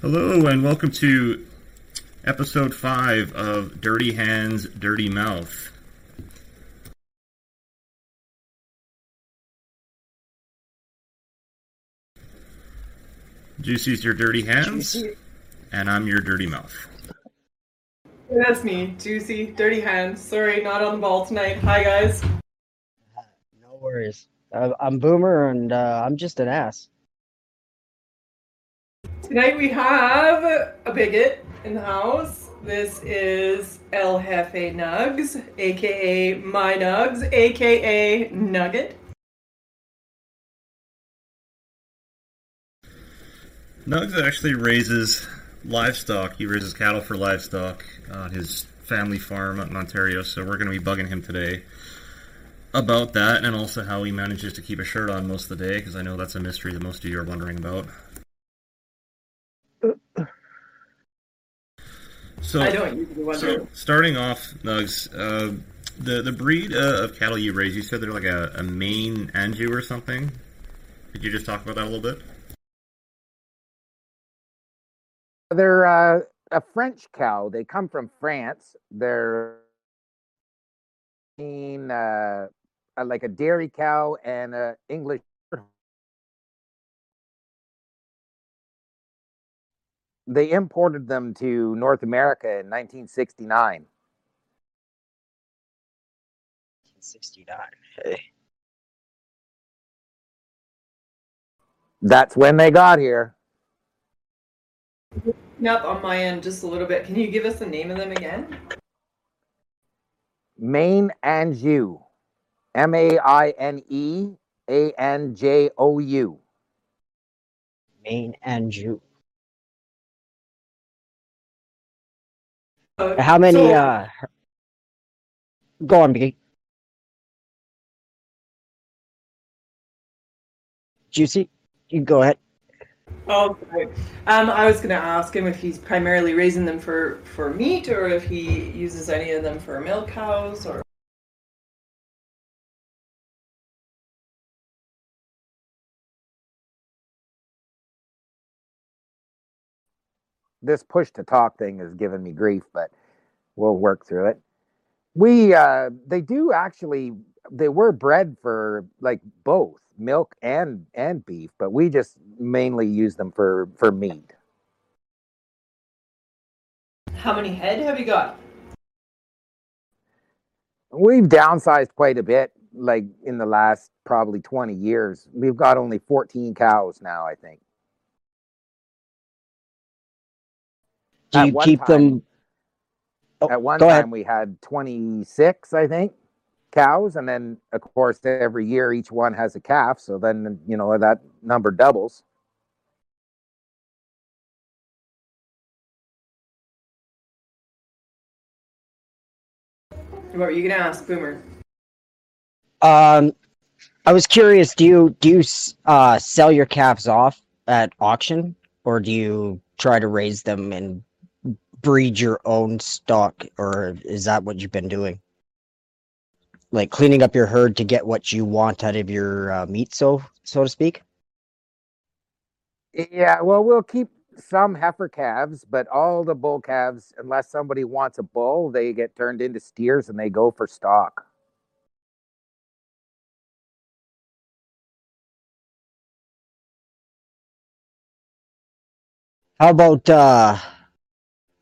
Hello, and welcome to episode 5 of Dirty Hands, Dirty Mouth. Juicy's your dirty hands, Juicy. and I'm your dirty mouth. That's me, Juicy, Dirty Hands. Sorry, not on the ball tonight. Hi, guys. No worries. I'm Boomer, and uh, I'm just an ass. Tonight we have a bigot in the house. This is El Jefe Nugz, aka My Nugz, aka Nugget. Nugz actually raises livestock. He raises cattle for livestock on his family farm out in Ontario, so we're going to be bugging him today about that and also how he manages to keep a shirt on most of the day because I know that's a mystery that most of you are wondering about. So, I don't usually so starting off, Nugz, uh, the the breed uh, of cattle you raise, you said they're like a, a Maine Anjou or something. Could you just talk about that a little bit? They're uh, a French cow. They come from France. They're in, uh, uh, like a dairy cow and a English. They imported them to North America in 1969. 69. Hey. That's when they got here. Yep, on my end, just a little bit. Can you give us the name of them again? Maine Anjou. M A I N E A N J O U. Maine Anjou. How many? so- uh Go on, Biggie. Juicy, you go ahead. Oh, sorry. Um, I was going to ask him if he's primarily raising them for for meat, or if he uses any of them for milk cows, or this push to talk thing has given me grief, but we'll work through it. We uh they do actually they were bred for like both milk and and beef, but we just mainly use them for for meat. how many head have you got? We've downsized quite a bit like in the last probably 20 years. We've got only 14 cows now, I think. Do you keep time- them? Oh, At one time ahead. we had 26, I think, cows and then of course every year each one has a calf, so then you know that number doubles. What were you going to ask, Boomer? Um, I was curious. Do you do you uh sell your calves off at auction, or do you try to raise them and breed your own stock, or is that what you've been doing? Like cleaning up your herd to get what you want out of your uh, meat, so so to speak. Yeah, well, we'll keep some heifer calves, but all the bull calves, unless somebody wants a bull, they get turned into steers and they go for stock. How about uh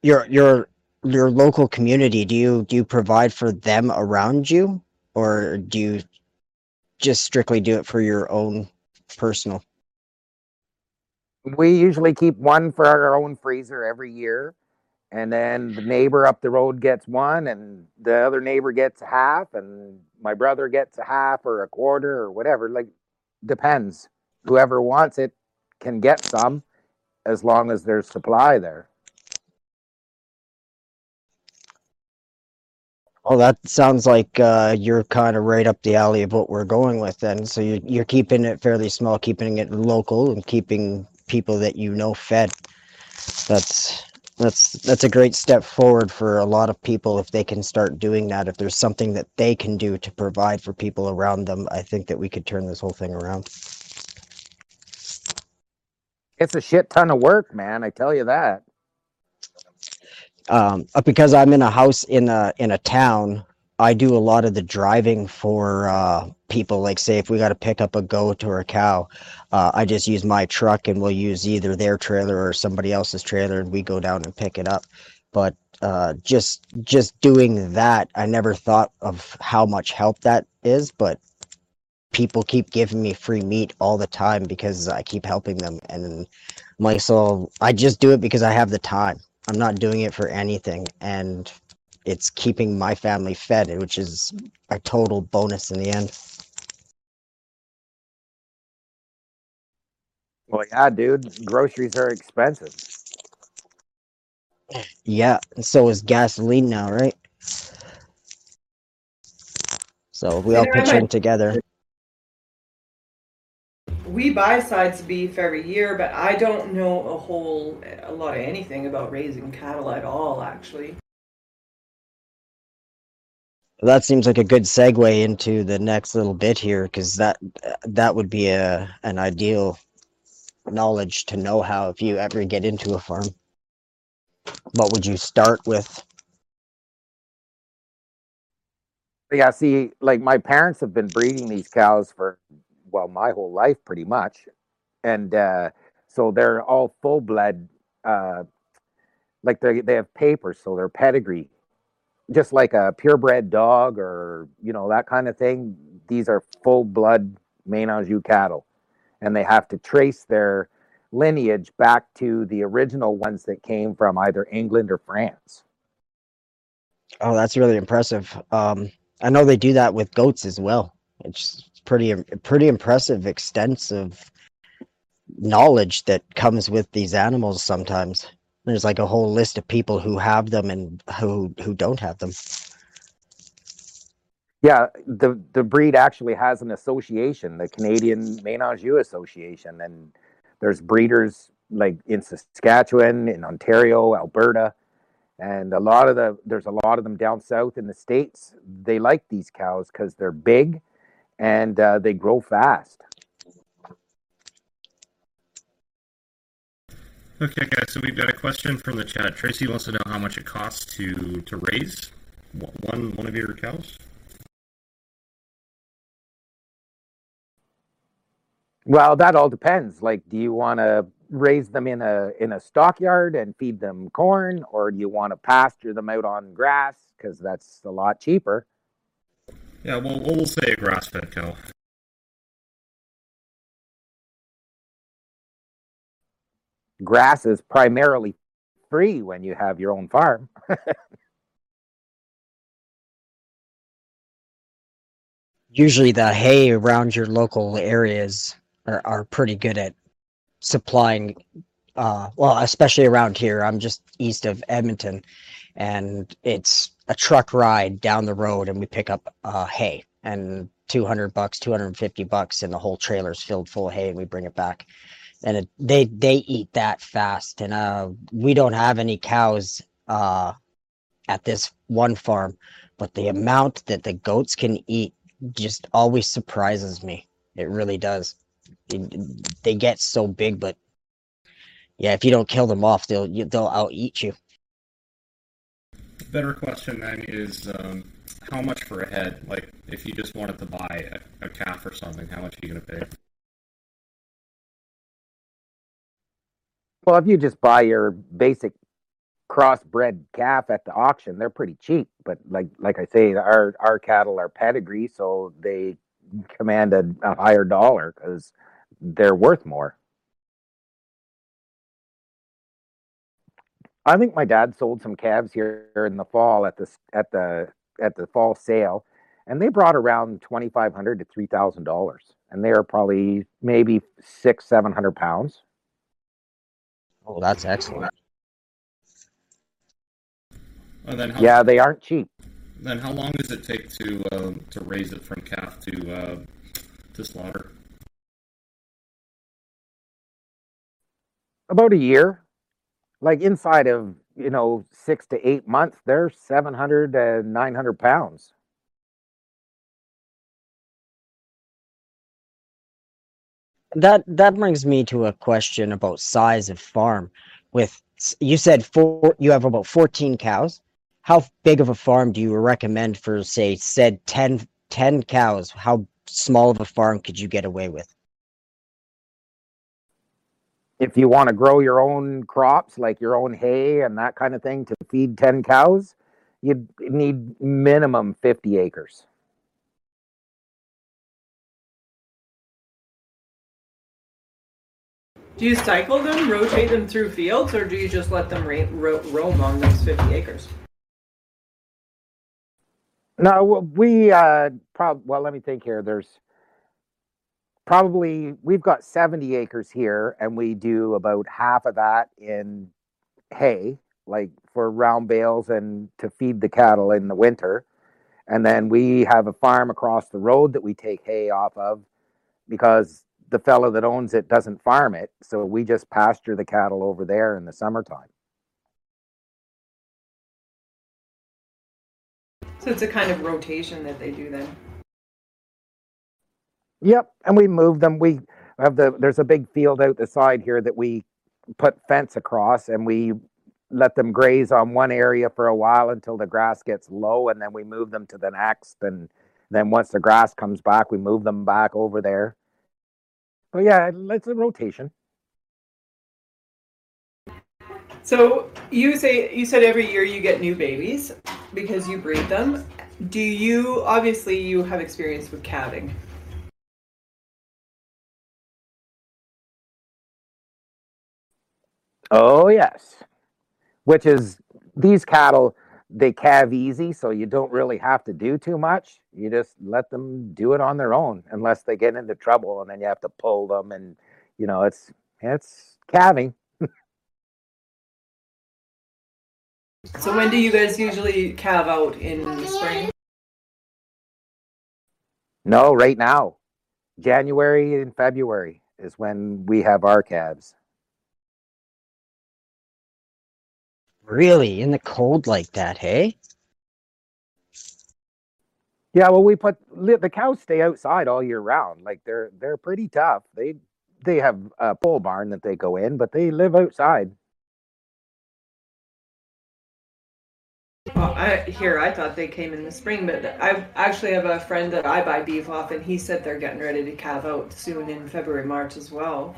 your your your local community? Do you do you provide for them around you, or do you just strictly do it for your own personal? We usually keep one for our own freezer every year, and then the neighbor up the road gets one, and the other neighbor gets half, and my brother gets a half or a quarter or whatever. Like, depends. Whoever wants it can get some, as long as there's supply there. Oh, that sounds like uh, you're kind of right up the alley of what we're going with then. So you're, you're keeping it fairly small, keeping it local, and keeping people that you know fed. That's that's that's a great step forward for a lot of people if they can start doing that. If there's something that they can do to provide for people around them, I think that we could turn this whole thing around. It's a shit ton of work, man. I tell you that. Um, uh, because I'm in a house in a in a town, I do a lot of the driving for uh, people. Like, say, if we got to pick up a goat or a cow, uh, I just use my truck, and we'll use either their trailer or somebody else's trailer, and we go down and pick it up. But uh, just just doing that, I never thought of how much help that is. But people keep giving me free meat all the time because I keep helping them, and I'm like, so I just do it because I have the time. I'm not doing it for anything, and it's keeping my family fed, which is a total bonus in the end. Well, yeah, dude. Groceries are expensive. Yeah, and so is gasoline now, right? So we all And I pitch in together. We buy sides beef every year, but I don't know a whole a lot of anything about raising cattle at all, actually. That seems like a good segue into the next little bit here, because that that would be a an ideal knowledge to know how if you ever get into a farm. What would you start with? Yeah, see, like my parents have been breeding these cows for well, my whole life pretty much. And uh so they're all full blood uh like they they have papers, so they're pedigree. Just like a purebred dog or you know, that kind of thing. These are full blood Anjou cattle. And they have to trace their lineage back to the original ones that came from either England or France. Oh, that's really impressive. Um, I know they do that with goats as well. It's pretty pretty impressive, extensive knowledge that comes with these animals. Sometimes there's like a whole list of people who have them and who who don't have them. Yeah, the the breed actually has an association, the Canadian Anjou Association, and there's breeders like in Saskatchewan, in Ontario, Alberta, and a lot of the there's a lot of them down south in the states. They like these cows because they're big and uh, they grow fast. Okay, guys. So we've got a question from the chat. Tracy wants to know how much it costs to to raise one one of your cows. Well, that all depends. Like, do you want to raise them in a in a stockyard and feed them corn, or do you want to pasture them out on grass because that's a lot cheaper? Yeah, well, we'll say a grass-fed cow. Grass is primarily free when you have your own farm. Usually, the hay around your local areas are, are pretty good at supplying. Uh, well, especially around here. I'm just east of Edmonton, and it's a truck ride down the road, and we pick up uh, hay and 200 bucks, 250 bucks, and the whole trailer's filled full of hay, and we bring it back. And it, they they eat that fast, and uh, we don't have any cows uh, at this one farm, but the amount that the goats can eat just always surprises me. It really does. It- they get so big, but yeah, if you don't kill them off, they'll they'll out eat you. Better question then is um, how much for a head? Like, if you just wanted to buy a, a calf or something, how much are you going to pay? Well, if you just buy your basic crossbred calf at the auction, they're pretty cheap. But like like I say, our our cattle are pedigree, so they command a, a higher dollar because they're worth more. I think my dad sold some calves here in the fall at the at the at the fall sale, and they brought around twenty five hundred to three thousand dollars, and they are probably maybe six seven hundred pounds. Oh, that's excellent. And then how, Yeah, they aren't cheap. Then how long does it take to uh, to raise it from calf to uh, to slaughter? about a year like inside of you know six to eight months they're 700 to 900 pounds that that brings me to a question about size of farm. With you said four, you have about fourteen cows. How big of a farm do you recommend for, say, said 10, 10 cows? How small of a farm could you get away with? If you want to grow your own crops, like your own hay and that kind of thing, to feed 10 cows, you'd need minimum 50 acres. Do you cycle them, rotate them through fields, or do you just let them ra- ro- roam on those 50 acres? No, we uh prob well, let me think here. There's probably we've got 70 acres here and we do about half of that in hay, like for round bales and to feed the cattle in the winter. And then we have a farm across the road that we take hay off of because the fellow that owns it doesn't farm it, so we just pasture the cattle over there in the summertime. So it's a kind of rotation that they do then. Yep, and we move them. We have the there's a big field out the side here that we put fence across, and we let them graze on one area for a while until the grass gets low, and then we move them to the next. And then once the grass comes back, we move them back over there. But yeah, it's a rotation. So you say you said every year you get new babies because you breed them. Do you obviously you have experience with calving? Oh yes, which is these cattle they calve easy, so you don't really have to do too much. You just let them do it on their own, unless they get into trouble, and then you have to pull them, and you know it's it's calving. So when do you guys usually calve out in the spring? No, right now, January and February is when we have our calves. Really, in the cold like that, hey? Yeah, well, we put the cows stay outside all year round. Like they're they're pretty tough. They they have a pole barn that they go in, but they live outside. Well, I, here I thought they came in the spring, but I actually have a friend that I buy beef off, and he said they're getting ready to calve out soon in February, March as well.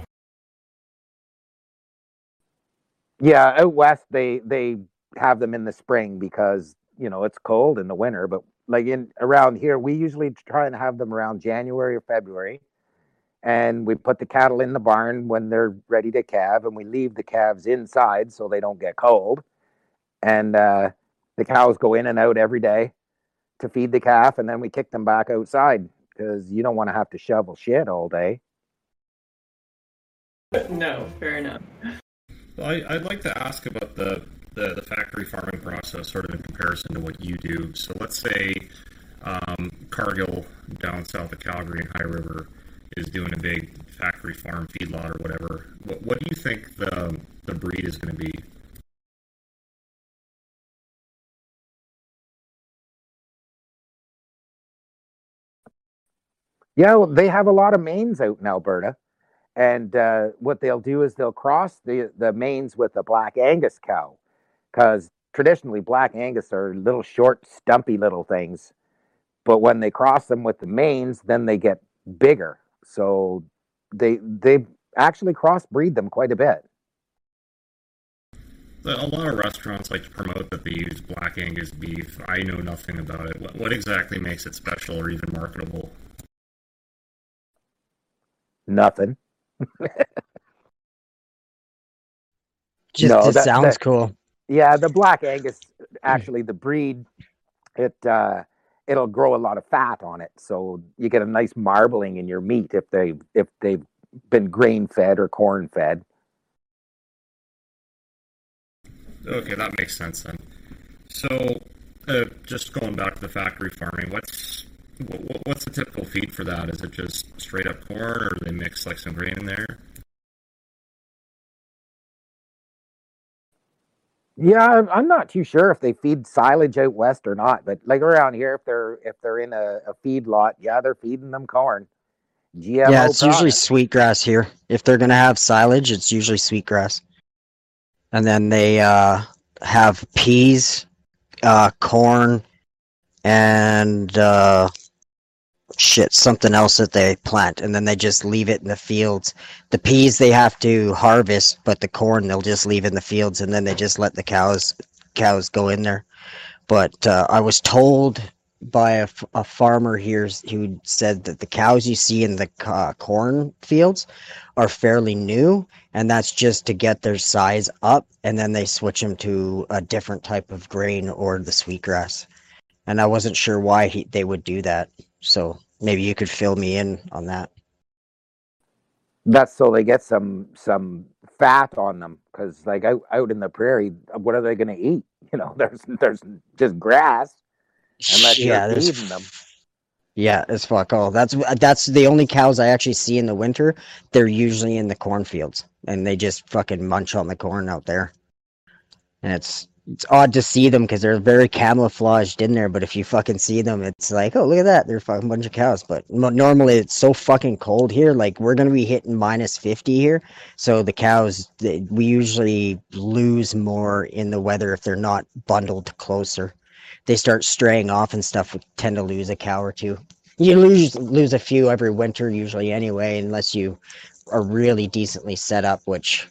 Yeah, out west they they have them in the spring because you know it's cold in the winter. But like in around here, we usually try and have them around January or February, and we put the cattle in the barn when they're ready to calve, and we leave the calves inside so they don't get cold. And uh, the cows go in and out every day to feed the calf, and then we kick them back outside because you don't want to have to shovel shit all day. No, fair enough. Well, I, I'd like to ask about the, the, the factory farming process, sort of in comparison to what you do. So let's say um, Cargill down south of Calgary and High River is doing a big factory farm feedlot or whatever. What, what do you think the the breed is going to be? Yeah, well, they have a lot of mains out in Alberta, and uh, what they'll do is they'll cross the the mains with a black Angus cow, because traditionally black Angus are little short, stumpy little things, but when they cross them with the mains, then they get bigger. So they they actually crossbreed them quite a bit. A lot of restaurants like to promote that they use black Angus beef. I know nothing about it. What, what exactly makes it special or even marketable? Nothing. Just No, it that- sounds that- cool. Yeah, the black Angus, actually, the breed, it uh, it'll grow a lot of fat on it, so you get a nice marbling in your meat if they if they've been grain fed or corn fed. Okay, that makes sense then. So, uh, just going back to the factory farming, what's what, what's the typical feed for that? Is it just straight up corn, or do they mix like some grain in there? Yeah, I'm- I'm not too sure if they feed silage out west or not, but like around here, if they're if they're in a, a feed lot, yeah, they're feeding them corn. GMO yeah, it's usually product. sweetgrass here. If they're gonna have silage, it's usually sweetgrass. And then they uh, have peas, uh, corn, and uh, shit, something else that they plant, and then they just leave it in the fields. The peas they have to harvest, but the corn they'll just leave in the fields, and then they just let the cows cows go in there. But uh, I was told by a, a farmer here who said that the cows you see in the uh, corn fields are fairly new, and that's just to get their size up, and then they switch them to a different type of grain or the sweetgrass. And I wasn't sure why he, they would do that, so maybe you could fill me in on that. That's so they get some some fat on them because like out, out in the prairie, what are they going to eat? You know, there's there's just grass. Unless you're there's feeding them. Yeah, it's fuck all. That's that's the only cows I actually see in the winter. They're usually in the cornfields, and they just fucking munch on the corn out there. And it's it's odd to see them because they're very camouflaged in there. But if you fucking see them, it's like, oh look at that, they're a fucking bunch of cows. But normally it's so fucking cold here. Like we're gonna be hitting minus fifty here, so the cows they, we usually lose more in the weather if they're not bundled closer they start straying off and stuff, we tend to lose a cow or two. You lose lose a few every winter usually anyway, unless you are really decently set up, which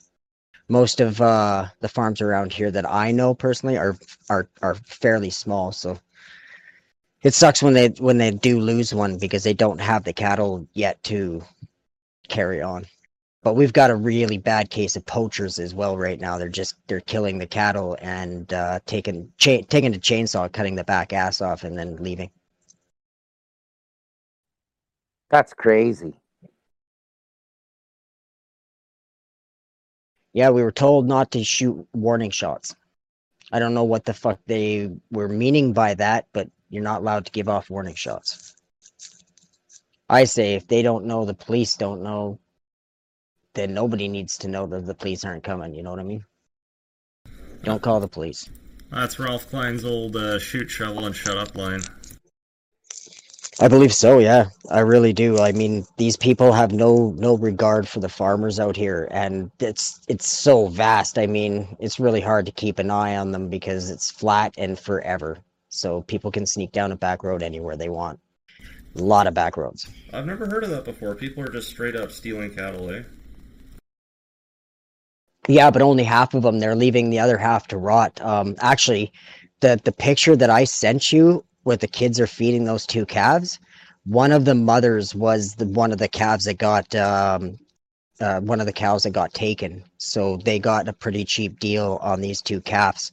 most of uh, the farms around here that I know personally are are are fairly small. So it sucks when they when they do lose one because they don't have the cattle yet to carry on. But we've got a really bad case of poachers as well right now. They're just they're killing the cattle and uh, taking cha- taking a chainsaw, cutting the back ass off, and then leaving. That's crazy. Yeah, we were told not to shoot warning shots. I don't know what the fuck they were meaning by that, but you're not allowed to give off warning shots. I say if they don't know, the police don't know, then nobody needs to know that the police aren't coming. You know what I mean? Don't call the police. That's Ralph Klein's old uh, shoot, shovel, and shut up line. I believe so, yeah. I really do. I mean, these people have no no regard for the farmers out here and it's it's so vast. I mean, it's really hard to keep an eye on them because it's flat and forever. So people can sneak down a back road anywhere they want. A lot of back roads. I've never heard of that before. People are just straight up stealing cattle, eh? Yeah, but only half of them. They're leaving the other half to rot. Um, actually, the the picture that I sent you, where the kids are feeding those two calves, one of the mothers was the one of the calves that got um, uh, one of the cows that got taken. So they got a pretty cheap deal on these two calves,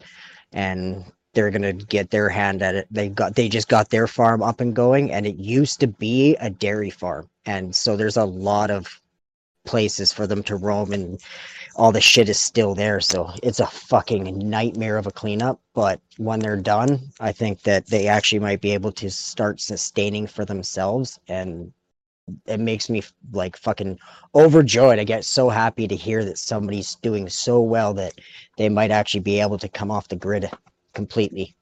and they're gonna get their hand at it. They got they just got their farm up and going, and it used to be a dairy farm, and so there's a lot of places for them to roam and all the shit is still there. So it's a fucking nightmare of a cleanup. But when they're done, I think that they actually might be able to start sustaining for themselves. And it makes me like fucking overjoyed. I get so happy to hear that somebody's doing so well that they might actually be able to come off the grid completely.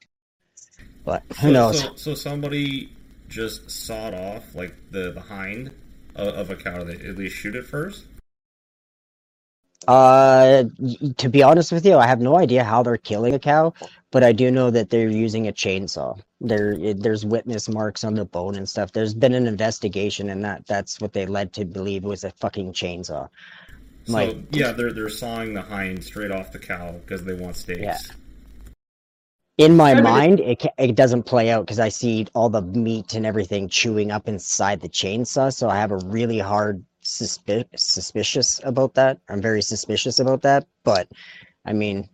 But who so, knows? So, so somebody just sawed off like the behind of, of a cow. They at least shoot it first. Uh, to be honest with you, I have no idea how they're killing a cow, but I do know that they're using a chainsaw. There, it- there's witness marks on the bone and stuff. There's been an investigation, and that that's what they led to believe was a fucking chainsaw. So Like- yeah, they're they're sawing the hind straight off the cow because they want steaks. Yeah. In my I mean, mind, it it doesn't play out because I see all the meat and everything chewing up inside the chainsaw. So I have a really hard suspi- suspicious about that. I'm very suspicious about that. But I mean,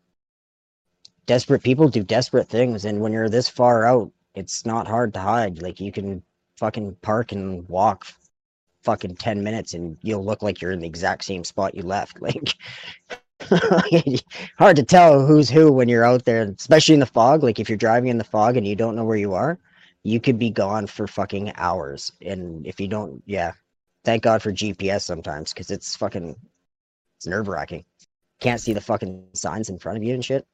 desperate people do desperate things, and when you're this far out, it's not hard to hide. Like you can fucking park and walk fucking 10 minutes and you'll look like you're in the exact same spot you left like hard to tell who's who when you're out there especially in the fog like if you're driving in the fog and you don't know where you are you could be gone for fucking hours and if you don't yeah thank god for gps sometimes because it's fucking it's nerve-wracking can't see the fucking signs in front of you and shit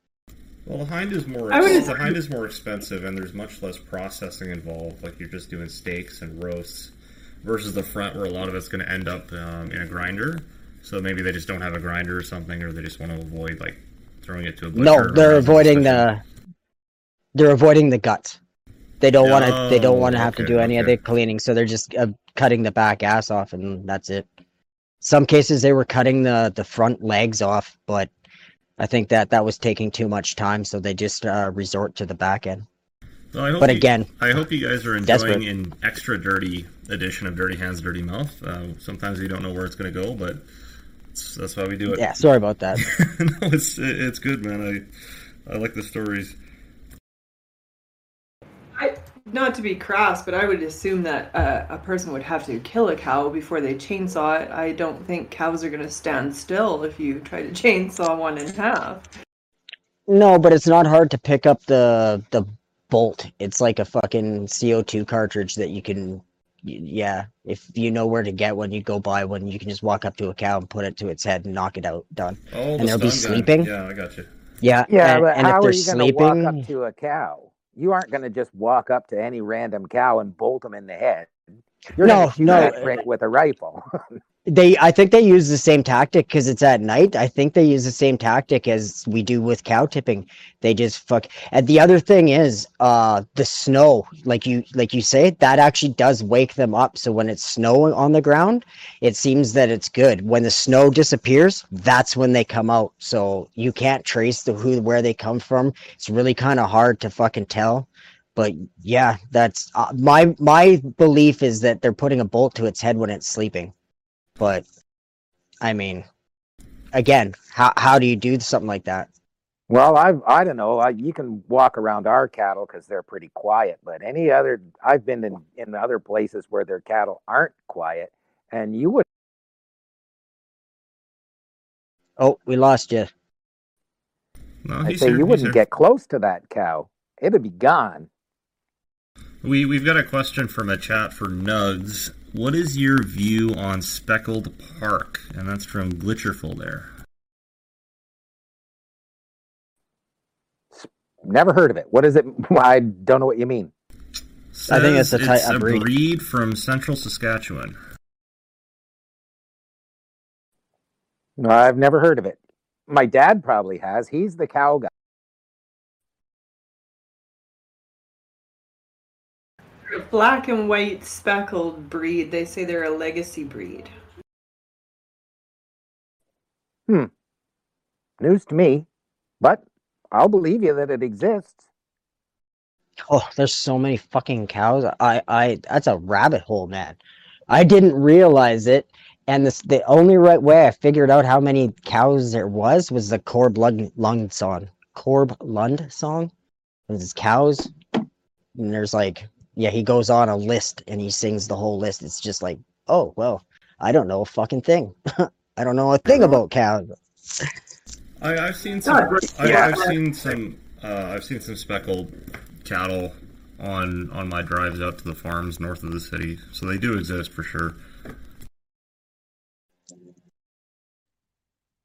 Well, the hind is more I would- the hind is more expensive, and there's much less processing involved. Like you're just doing steaks and roasts. versus the front where a lot of it's going to end up um, in a grinder. So maybe they just don't have a grinder or something, or they just want to avoid like throwing it to a butcher. No, they're avoiding the. They're avoiding the guts. They don't want to. They don't Oh, want to have to do any of the cleaning, so they're just uh, cutting the back ass off, and that's it. Some cases they were cutting the the front legs off, but I think that that was taking too much time, so they just uh, resort to the back end. Well, I hope But you- again, I hope you guys are enjoying Desperate. an extra dirty edition of Dirty Hands, Dirty Mouth. Uh, sometimes you don't know where it's going to go, but that's why we do it. yeah, sorry about that. no, it's it's good, man. I I like the stories. I, not to be crass, but I would assume that uh, a person would have to kill a cow before they chainsaw it. I don't think cows are going to stand still if you try to chainsaw one in half. No, but it's not hard to pick up the the bolt. It's like a fucking CO2 cartridge that you can yeah, if you know where to get one, you go buy one. You can just walk up to a cow and put it to its head and knock it out. Done. Oh, And the they'll be stun gun. sleeping? Yeah, I got you. Yeah, Yeah, and, but and how if they're are you going to sleeping, walk up to a cow? You aren't going to just walk up to any random cow and bolt them in the head. You're No, gonna shoot no, that eh, prick eh, with a rifle. they I think they use the same tactic because it's at night. I think they use the same tactic as we do with cow tipping. They just fuck. And the other thing is, uh, the snow, like you like you say, that actually does wake them up. So when it's snowing on the ground, it seems that it's good. When the snow disappears, that's when they come out. So you can't trace the who where they come from. It's really kind of hard to fucking tell. But yeah, that's uh, my my belief is that they're putting a bolt to its head when it's sleeping. But I mean, again, how how do you do something like that? well, I I don't know. I, you can walk around our cattle because they're pretty quiet. But any other, I've been in in other places where their cattle aren't quiet, and you would. Oh, we lost you. No, I he's say here, you wouldn't here. get close to that cow. It'd be gone. We we've got a question from a chat for Nugz. What is your view on Speckle Park? And that's from Glitcherful there. Never heard of it. What is it? I don't know what you mean. I think it's Says a type- it's a a breed. breed from central Saskatchewan. No, I've never heard of it. My dad probably has. He's the cow guy. Black and white speckled breed. They say they're a legacy breed. Hmm. News to me, but I'll believe you that it exists. Oh, there's so many fucking cows. I I that's a rabbit hole, man. I didn't realize it. And this the only right way I figured out how many cows there was was the Corb Lund, Lund song. Corb Lund song. There's cows. And there's like yeah, he goes on a list and he sings the whole list. It's just like, oh well, I don't know a fucking thing. I don't know a thing about cows. I, I've seen some. I, Yeah. I've seen some. Uh, I've seen some speckled cattle on on my drives out to the farms north of the city. So they do exist for sure.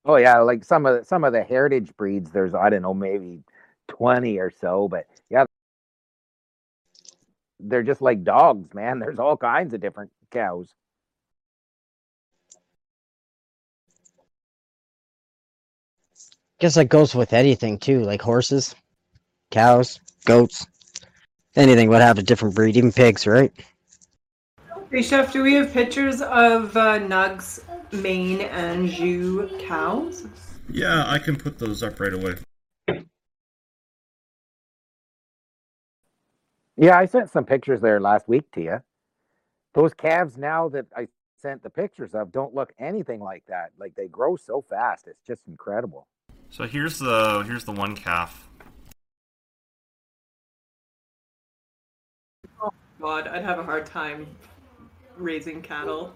Oh yeah, like some of the, some of the heritage breeds. There's I don't know maybe twenty or so, but yeah, they're just like dogs, man. There's all kinds of different cows. Guess that goes with anything too, like horses, cows, goats, anything would have a different breed, even pigs, right? Hey, Chef, do we have pictures of uh, Nug's Maine Anjou cows? Yeah, I can put those up right away. Yeah, I sent some pictures there last week to you. Those calves now that I sent the pictures of don't look anything like that. Like they grow so fast. It's just incredible. So here's the here's the one calf. Oh God, I'd have a hard time raising cattle.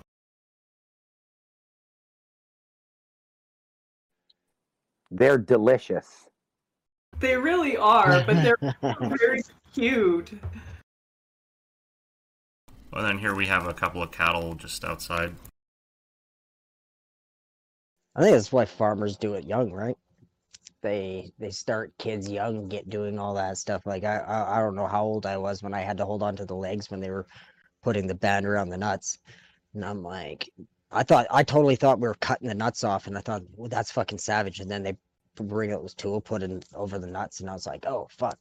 They're delicious. They really are, but they're very cute. Well, then here we have a couple of cattle just outside. I think that's why farmers do it young, right? They they start kids young, get doing all that stuff. Like I, I I don't know how old I was when I had to hold on to the legs when they were putting the band around the nuts. And I'm like, I thought I totally thought we were cutting the nuts off, and I thought, well, that's fucking savage. And then they bring out this tool, put it over the nuts, and I was like, oh fuck.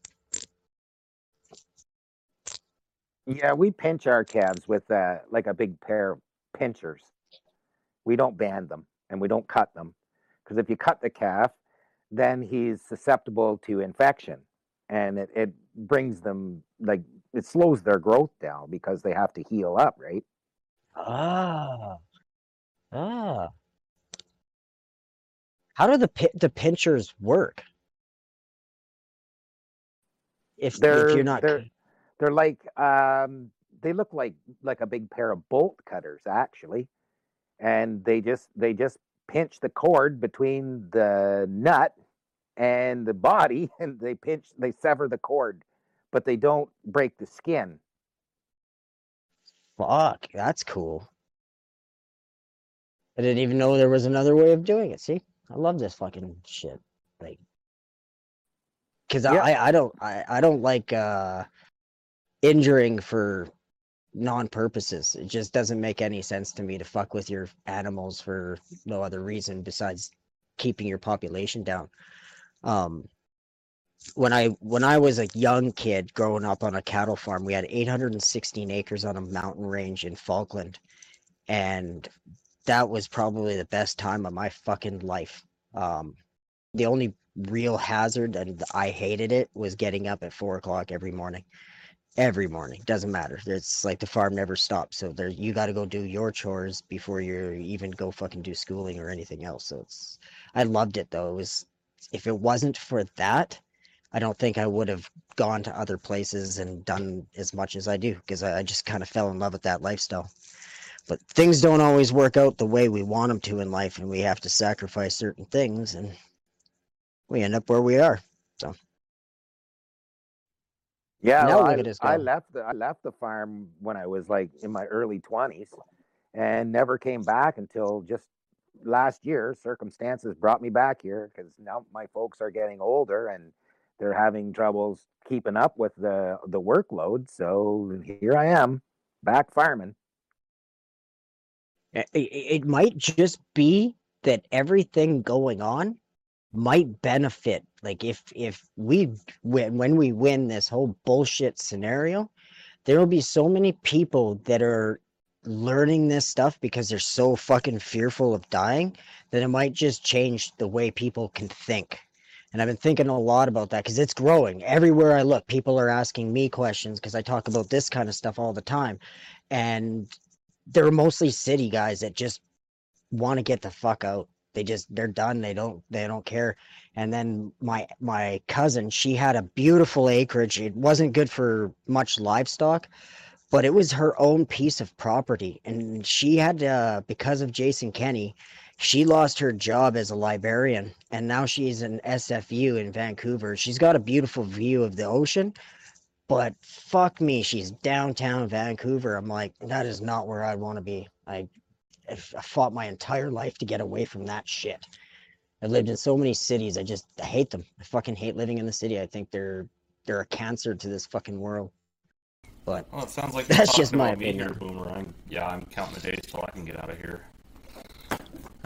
Yeah, we pinch our calves with uh, like a big pair of pinchers. We don't band them and we don't cut them because if you cut the calf, then he's susceptible to infection and it, it brings them like it slows their growth down because they have to heal up, right? Ah, ah. How do the pi- the pinchers work? If, They're if you're not they're they're like um they look like like a big pair of bolt cutters actually and they just they just pinch the cord between the nut and the body and they pinch they sever the cord but they don't break the skin fuck, that's cool. I didn't even know there was another way of doing it. See, I love this fucking shit. Like, cause Yeah. I I don't I I don't like uh injuring for non purposes. It just doesn't make any sense to me to fuck with your animals for no other reason besides keeping your population down. Um when I when I was a young kid growing up on a cattle farm, we had 816 acres on a mountain range in Falkland, and that was probably the best time of my fucking life. Um, the only real hazard, and I hated it, was getting up at four o'clock every morning. Every morning, doesn't matter. It's like the farm never stops. So there, you got to go do your chores before you even go fucking do schooling or anything else. So it's, I loved it though. It was, if it wasn't for that, I don't think I would have gone to other places and done as much as I do because I, I just kind of fell in love with that lifestyle. But things don't always work out the way we want them to in life, and we have to sacrifice certain things, and we end up where we are. Yeah Now well, look I, at us I left the i left the farm when i was like in my early 20s and never came back until just last year. Circumstances brought me back here because now my folks are getting older and they're having troubles keeping up with the the workload. So here i am back farming. It, it might just be that everything going on might benefit. Like if if we when when we win this whole bullshit scenario, there will be so many people that are learning this stuff because they're so fucking fearful of dying that it might just change the way people can think. And I've been thinking a lot about that because it's growing. Everywhere I look, people are asking me questions because I talk about this kind of stuff all the time. And they're mostly city guys that just want to get the fuck out. They just they're done. They don't they don't care. And then my my cousin, she had a beautiful acreage. It wasn't good for much livestock, but it was her own piece of property. And she had uh because of Jason Kenney, she lost her job as a librarian and now she's an SFU in Vancouver. She's got a beautiful view of the ocean, but fuck me, she's downtown Vancouver. I'm like, that is not where I want to be. I, I fought my entire life to get away from that shit. I lived in so many cities. I just I hate them. I fucking hate living in the city. I think they're they're a cancer to this fucking world. But Well, it sounds like That's just my about opinion. Here, Boomer. I'm, yeah, I'm counting the days till I can get out of here.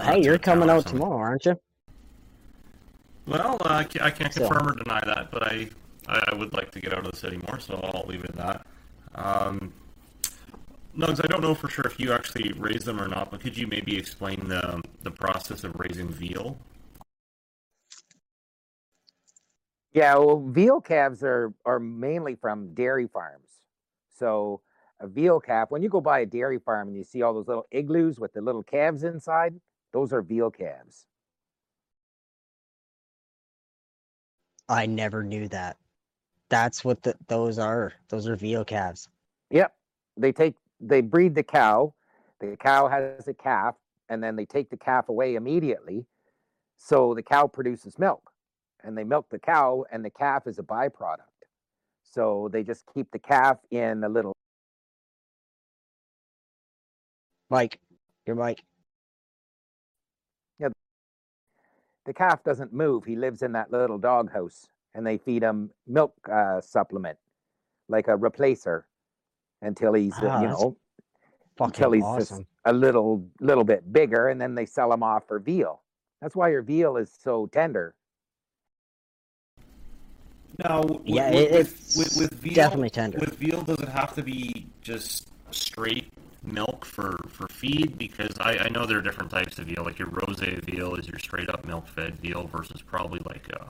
hey, to you're coming out tomorrow, aren't you? Well, uh, I ca- I can't So- confirm or deny that, but I, I I would like to get out of the city more, so I'll leave it at that. Um, Nugz, I don't know for sure if you actually raise them or not, but could you maybe explain the the process of raising veal? Yeah, well, veal calves are are mainly from dairy farms. So a veal calf, when you go by a dairy farm and you see all those little igloos with the little calves inside, those are veal calves. I never knew that. That's what the, those are. Those are veal calves. Yep. They take they breed the cow. The cow has a calf, and then they take the calf away immediately. So the cow produces milk. And they milk the cow, and the calf is a byproduct. So they just keep the calf in a little Mike, your Mike. the calf doesn't move. He lives in that little doghouse, and they feed him milk uh, supplement, like a replacer. Until he's uh, Ah, you know until he's awesome. just a little little bit bigger, and then they sell him off for veal. That's why your veal is so tender. Now, with, Yeah, with, it- with, it's with, with veal, definitely tender. With veal, does it have to be just straight milk for, for feed? Because I, I know there are different types of veal. Like your rose veal is your straight up milk fed veal versus probably like uh,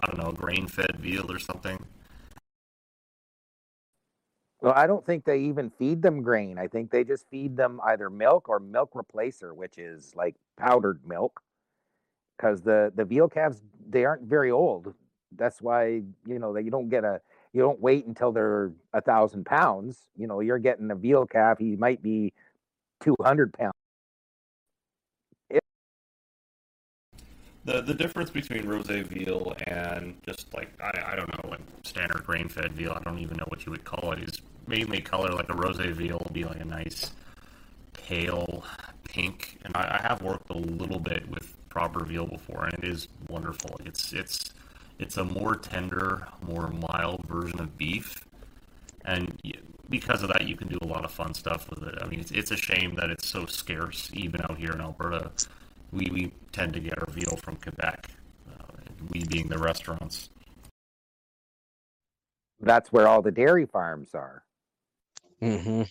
I don't know grain fed veal or something. Well, I don't think they even feed them grain. I think they just feed them either milk or milk replacer, which is like powdered milk. Because the the veal calves they aren't very old. That's why you know that you don't get a you don't wait until they're a thousand pounds. You know you're getting a veal calf. He might be two hundred pounds. The the difference between rose veal and just like I, I don't know like standard grain fed veal, I don't even know what you would call it, is mainly color like a rose veal will be like a nice pale pink. And I, I have worked a little bit with proper veal before and it is wonderful. It's it's it's a more tender, more mild version of beef. And because of that, you can do a lot of fun stuff with it. I mean, it's, it's a shame that it's so scarce, even out here in Alberta we, we tend to get our veal from Quebec, uh, we being the restaurants. That's where all the dairy farms are. hmm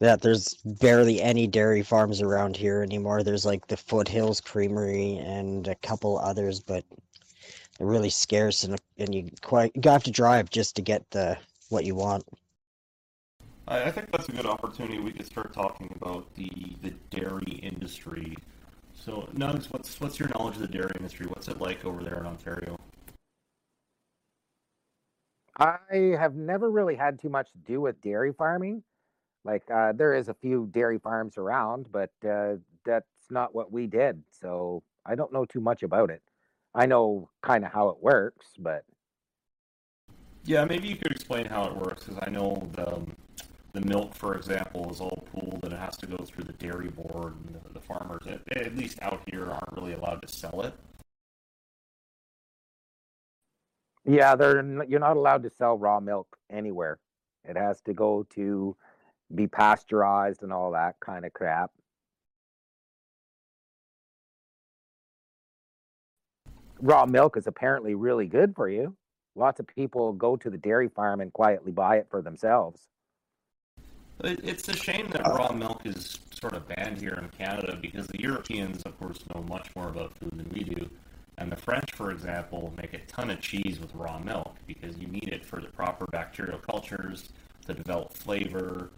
Yeah, there's barely any dairy farms around here anymore. There's like the Foothills Creamery and a couple others, but they're really scarce and and you quite you have to drive just to get the what you want. I, I think that's a good opportunity. We could start talking about the, the dairy industry. So, Nugz, what's what's your knowledge of the dairy industry? What's it like over there in Ontario? I have never really had too much to do with dairy farming. Like uh, there is a few dairy farms around, but uh, that's not what we did. So I don't know too much about it. I know kind of how it works, but Yeah, maybe you could explain how it works, because I know the, um, the milk, for example, is all pooled and it has to go through the dairy board, and the, farmers, at, eh, at least out here, aren't really allowed to sell it. yeah, they're you're not allowed to sell raw milk anywhere. It has to go to be pasteurized and all that kind of crap. Raw milk is apparently really good for you. Lots of people go to the dairy farm and quietly buy it for themselves. It, it's a shame that raw milk is sort of banned here in Canada because the Europeans, of course, know much more about food than we do. And the French, for example, make a ton of cheese with raw milk because you need it for the proper bacterial cultures to develop flavor.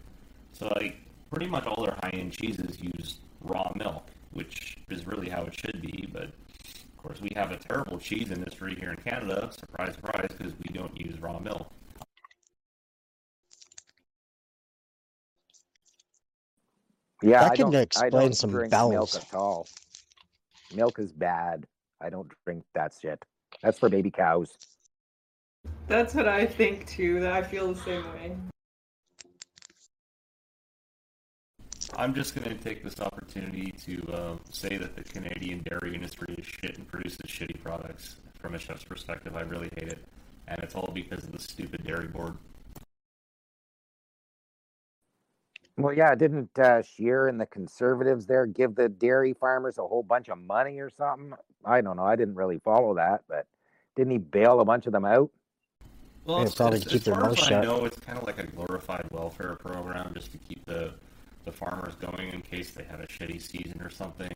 So, like, pretty much all their high end cheeses use raw milk, which is really how it should be. But, of course, we have a terrible cheese industry here in Canada. Surprise, surprise, because we don't use raw milk. Yeah, That I can don't, I explain don't some drink bowels. milk at all. Milk is bad. I don't drink that shit. That's for baby cows. That's what I think too. That I feel the same way. I'm just going to take this opportunity to uh, say that the Canadian dairy industry is shit and produces shitty products. From a chef's perspective, I really hate it. And it's all because of the stupid dairy board. Well, yeah, didn't uh, Scheer and the conservatives there give the dairy farmers a whole bunch of money or something? I don't know. I didn't really follow that, but didn't he bail a bunch of them out? Well, Yeah, it's, probably as, to keep as their far mouth as I shut. know, it's kind of like a glorified welfare program just to keep the, the farmers going in case they have a shitty season or something.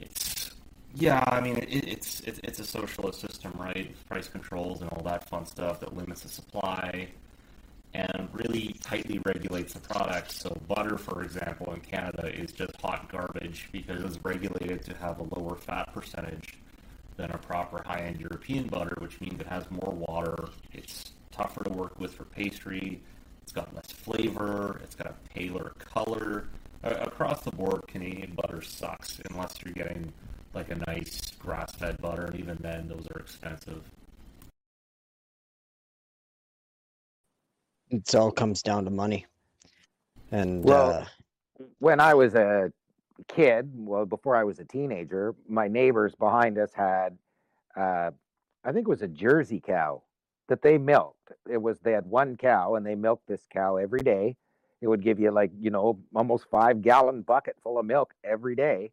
It's yeah, I mean it, it's it's it's a socialist system, right? Price controls and all that fun stuff that limits the supply and really tightly regulates the product. So butter, for example, in Canada is just hot garbage because it's regulated to have a lower fat percentage than a proper high-end European butter, which means it has more water. It's tougher to work with for pastry. It's got less flavor. It's got a paler color. Across the board, Canadian butter sucks unless you're getting like a nice grass-fed butter, and even then, those are expensive. It all comes down to money. And Well, uh, When I was a kid, well, before I was a teenager, my neighbors behind us had, uh, I think it was a Jersey cow, that they milked. It was they had one cow and they milked this cow every day. It would give you like you know almost five gallon bucket full of milk every day.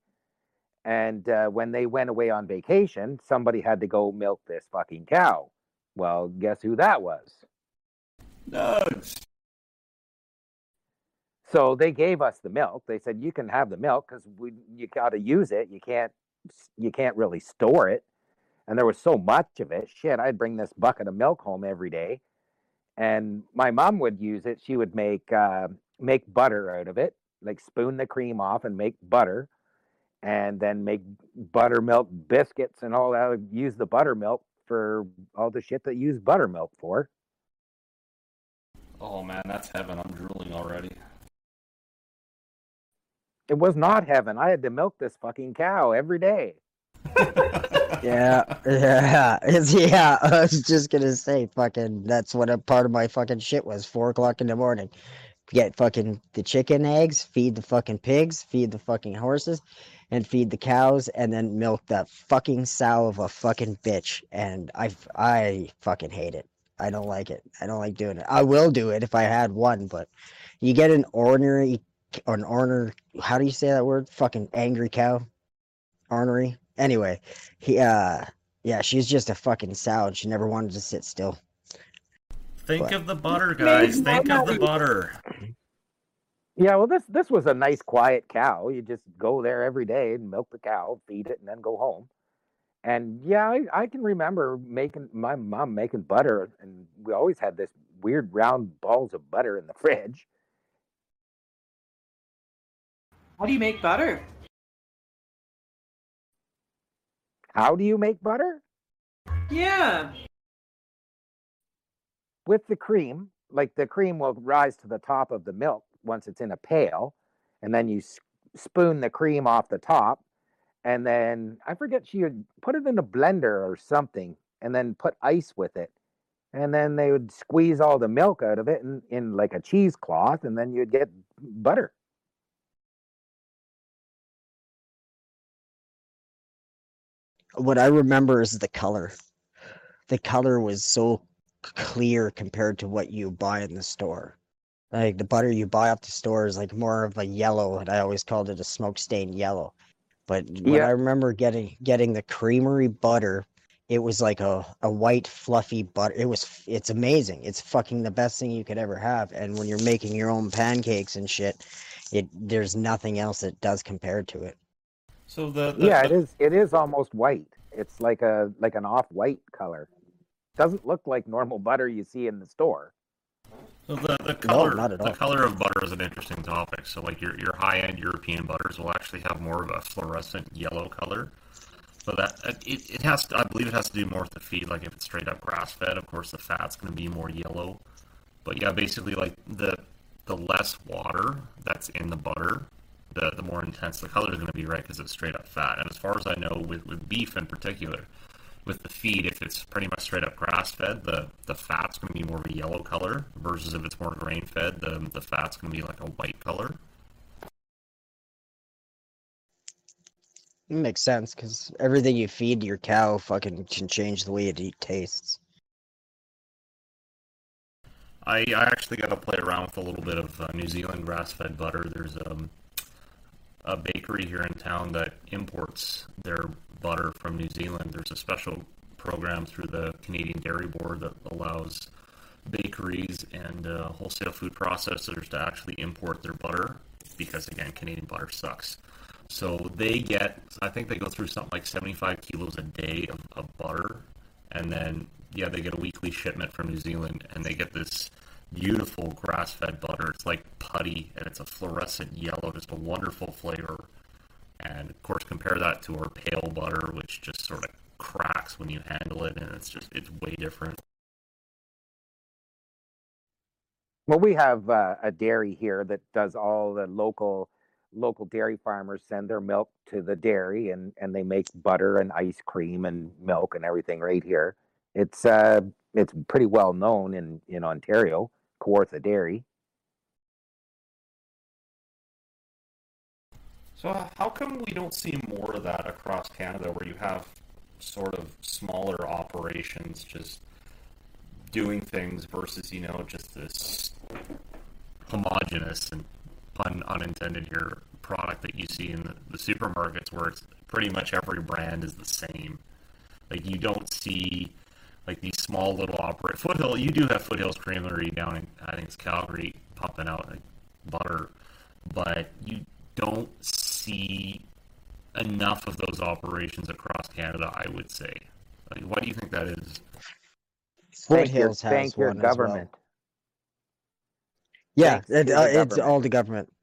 And uh, when they went away on vacation, somebody had to go milk this fucking cow. Well, guess who that was? Nugz. So they gave us the milk. They said you can have the milk because we you got to use it. You can't you can't really store it. And there was so much of it. Shit, I'd bring this bucket of milk home every day, and my mom would use it. She would make uh, make butter out of it, like spoon the cream off and make butter, and then make buttermilk biscuits and all that. Use the buttermilk for all the shit that use buttermilk for. Oh man, that's heaven. I'm drooling already. It was not heaven. I had to milk this fucking cow every day. Yeah, yeah, it's yeah. I was just gonna say, fucking. That's what a part of my fucking shit was. Four o'clock in the morning, get fucking the chicken eggs, feed the fucking pigs, feed the fucking horses, and feed the cows, and then milk that fucking sow of a fucking bitch. And I, I fucking hate it. I don't like it. I don't like doing it. I will do it if I had one, but you get an ornery, an orner. How do you say that word? Fucking angry cow. Ornery. Anyway, he uh yeah, she's just a fucking sow and she never wanted to sit still. Think What? of the butter, guys. Think of the butter. Yeah, well, this this was a nice, quiet cow. You just go there every day and milk the cow, feed it, and then go home. And yeah, I, I can remember making my mom making butter, and we always had this weird round balls of butter in the fridge. How do you make butter? How do you make butter? Yeah. With the cream, like the cream will rise to the top of the milk once it's in a pail, and then you s- spoon the cream off the top, and then I forget she would put it in a blender or something, and then put ice with it, and then they would squeeze all the milk out of it in, in like a cheesecloth, and then you'd get butter. What I remember is the color. The color was so clear compared to what you buy in the store. Like the butter you buy off the store is like more of a yellow, and I always called it a smoke stained yellow. But when Yeah. I remember getting getting the creamery butter, it was like a, a white fluffy butter. It was it's amazing. It's fucking the best thing you could ever have. And when you're making your own pancakes and shit, it there's nothing else that does compare to it. So the, the yeah, the- it is. It is almost white. It's like a like an off white color. Doesn't look like normal butter you see in the store. So the, the color at the all. color of butter is an interesting topic. So like your your high end European butters will actually have more of a fluorescent yellow color. So that uh, it, it has to, I believe it has to do more with the feed. Like if it's straight up grass fed, of course the fat's going to be more yellow. But yeah, basically like the the less water that's in the butter, the the more intense the color is going to be, right? Because it's straight up fat. And as far as I know, with with beef in particular, with the feed, if it's pretty much straight up grass fed, the the fat's going to be more of a yellow color versus if it's more grain fed, the the fat's going to be like a white color. It makes sense because everything you feed your cow fucking can change the way it eat tastes. I, I actually got to play around with a little bit of uh, New Zealand grass fed butter. There's um, a bakery here in town that imports their butter from New Zealand. There's a special program through the Canadian Dairy Board that allows bakeries and uh, wholesale food processors to actually import their butter because, again, Canadian butter sucks. So they get, I think they go through something like 75 kilos a day of, of butter. And then, yeah, they get a weekly shipment from New Zealand and they get this beautiful grass fed butter. It's like putty and it's a fluorescent yellow, just a wonderful flavor. And of course, compare that to our pale butter, which just sort of cracks when you handle it, and it's just, it's way different. Well, we have uh, a dairy here that does all the local local dairy farmers send their milk to the dairy and and they make butter and ice cream and milk and everything right here. It's uh it's pretty well known in in Ontario, Kawartha Dairy. So, how come we don't see more of that across Canada where you have sort of smaller operations just doing things versus you know just this homogenous and pun unintended here product that you see in the, the supermarkets where it's pretty much every brand is the same. Like you don't see like these small little operate foothill. You do have Foothills Creamery down in I think it's Calgary pumping out like butter, but you don't see enough of those operations across Canada. I would say. Like, why do you think that is? Thank your, Foothills has thank your one as well. government. Yeah, it, to uh, the it's government. all the government.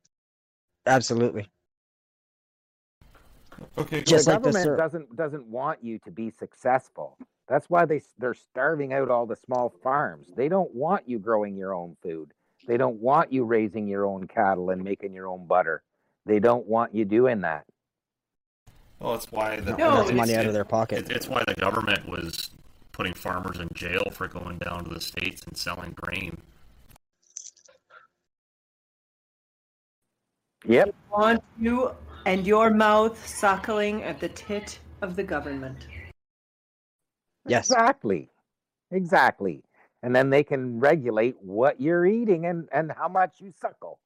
Absolutely. Okay, Just the like government syrup. doesn't doesn't want you to be successful. That's why they they're starving out all the small farms. They don't want you growing your own food. They don't want you raising your own cattle and making your own butter. They don't want you doing that. Well, it's why the No, that's it's- money out of their pocket. It, it's why the government was putting farmers in jail for going down to the states and selling grain. Yep. Want you and your mouth suckling at the tit of the government. Yes. Exactly. Exactly. And then they can regulate what you're eating and, and how much you suckle.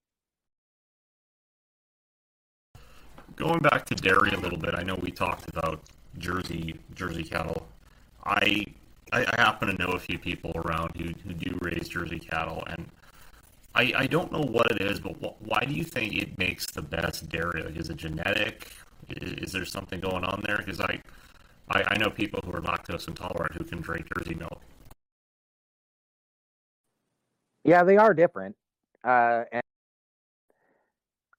Going back to dairy a little bit, I know we talked about Jersey Jersey cattle. I I, I happen to know a few people around who, who do raise Jersey cattle, and I, I don't know what it is, but wh- why do you think it makes the best dairy? Like, is it genetic? Is, is there something going on there? Because I, I I know people who are lactose intolerant who can drink Jersey milk. Yeah, they are different. Uh,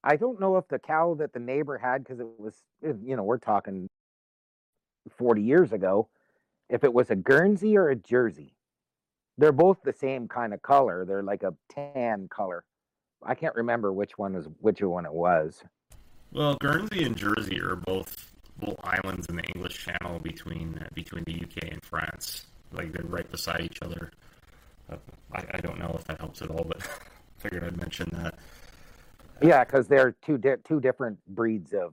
I don't know if the cow that the neighbor had, because it was, eh, you know, we're talking 40 years ago, if it was a Guernsey or a Jersey. They're both the same kind of color. They're like a tan color. I can't remember which one was which one it was. Well, Guernsey and Jersey are both little islands in the English Channel between uh, between the UK and France. Like they're right beside each other. Uh, I, I don't know if that helps at all, but figured I'd mention that. Yeah, because they're two di- two different breeds of.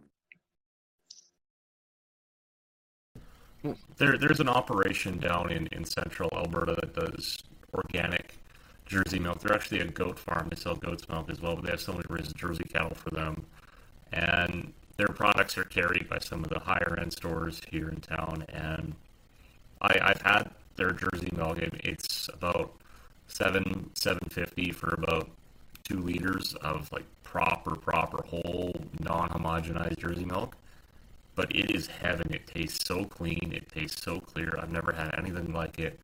There, there's an operation down in, in central Alberta that does organic Jersey milk. They're actually a goat farm. They sell goat's milk as well, but they have somebody who raises Jersey cattle for them. And their products are carried by some of the higher end stores here in town. And I, I've had their Jersey milk. It, it's about seven seven fifty for about two liters of like proper proper whole non homogenized Jersey milk but it is heaven. It tastes so clean. It tastes so clear. I've never had anything like it,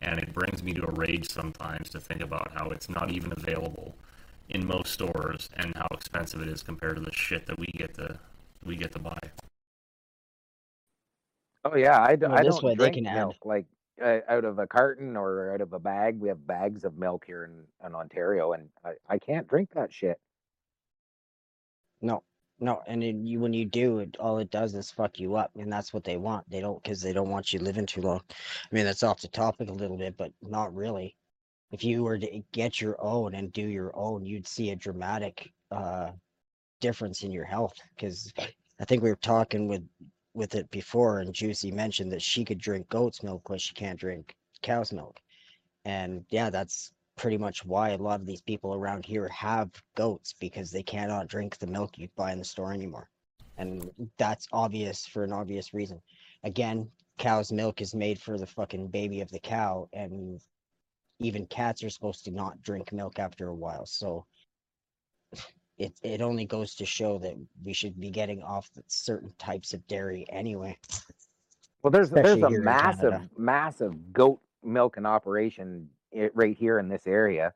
and it brings me to a rage sometimes to think about how it's not even available in most stores and how expensive it is compared to the shit that we get to we get to buy. Oh yeah, I, d- Well, I this don't way they drink can add- milk like uh, out of a carton or out of a bag. We have bags of milk here in, in Ontario, and I, I can't drink that shit. No, no, and then you when you do it, all it does is fuck you up, and that's what they want. They don't because they don't want you living too long. I mean, that's off the topic a little bit, but not really. If you were to get your own and do your own, you'd see a dramatic uh difference in your health. Because I think we were talking with with it before, and Juicy mentioned that she could drink goat's milk, but she can't drink cow's milk. And yeah, that's pretty much why a lot of these people around here have goats because they cannot drink the milk you buy in the store anymore. And that's obvious for an obvious reason. Again, cow's milk is made for the fucking baby of the cow, and even cats are supposed to not drink milk after a while. So it it only goes to show that we should be getting off certain types of dairy anyway. Well, there's Especially there's a massive massive goat milk milking operation right here in this area,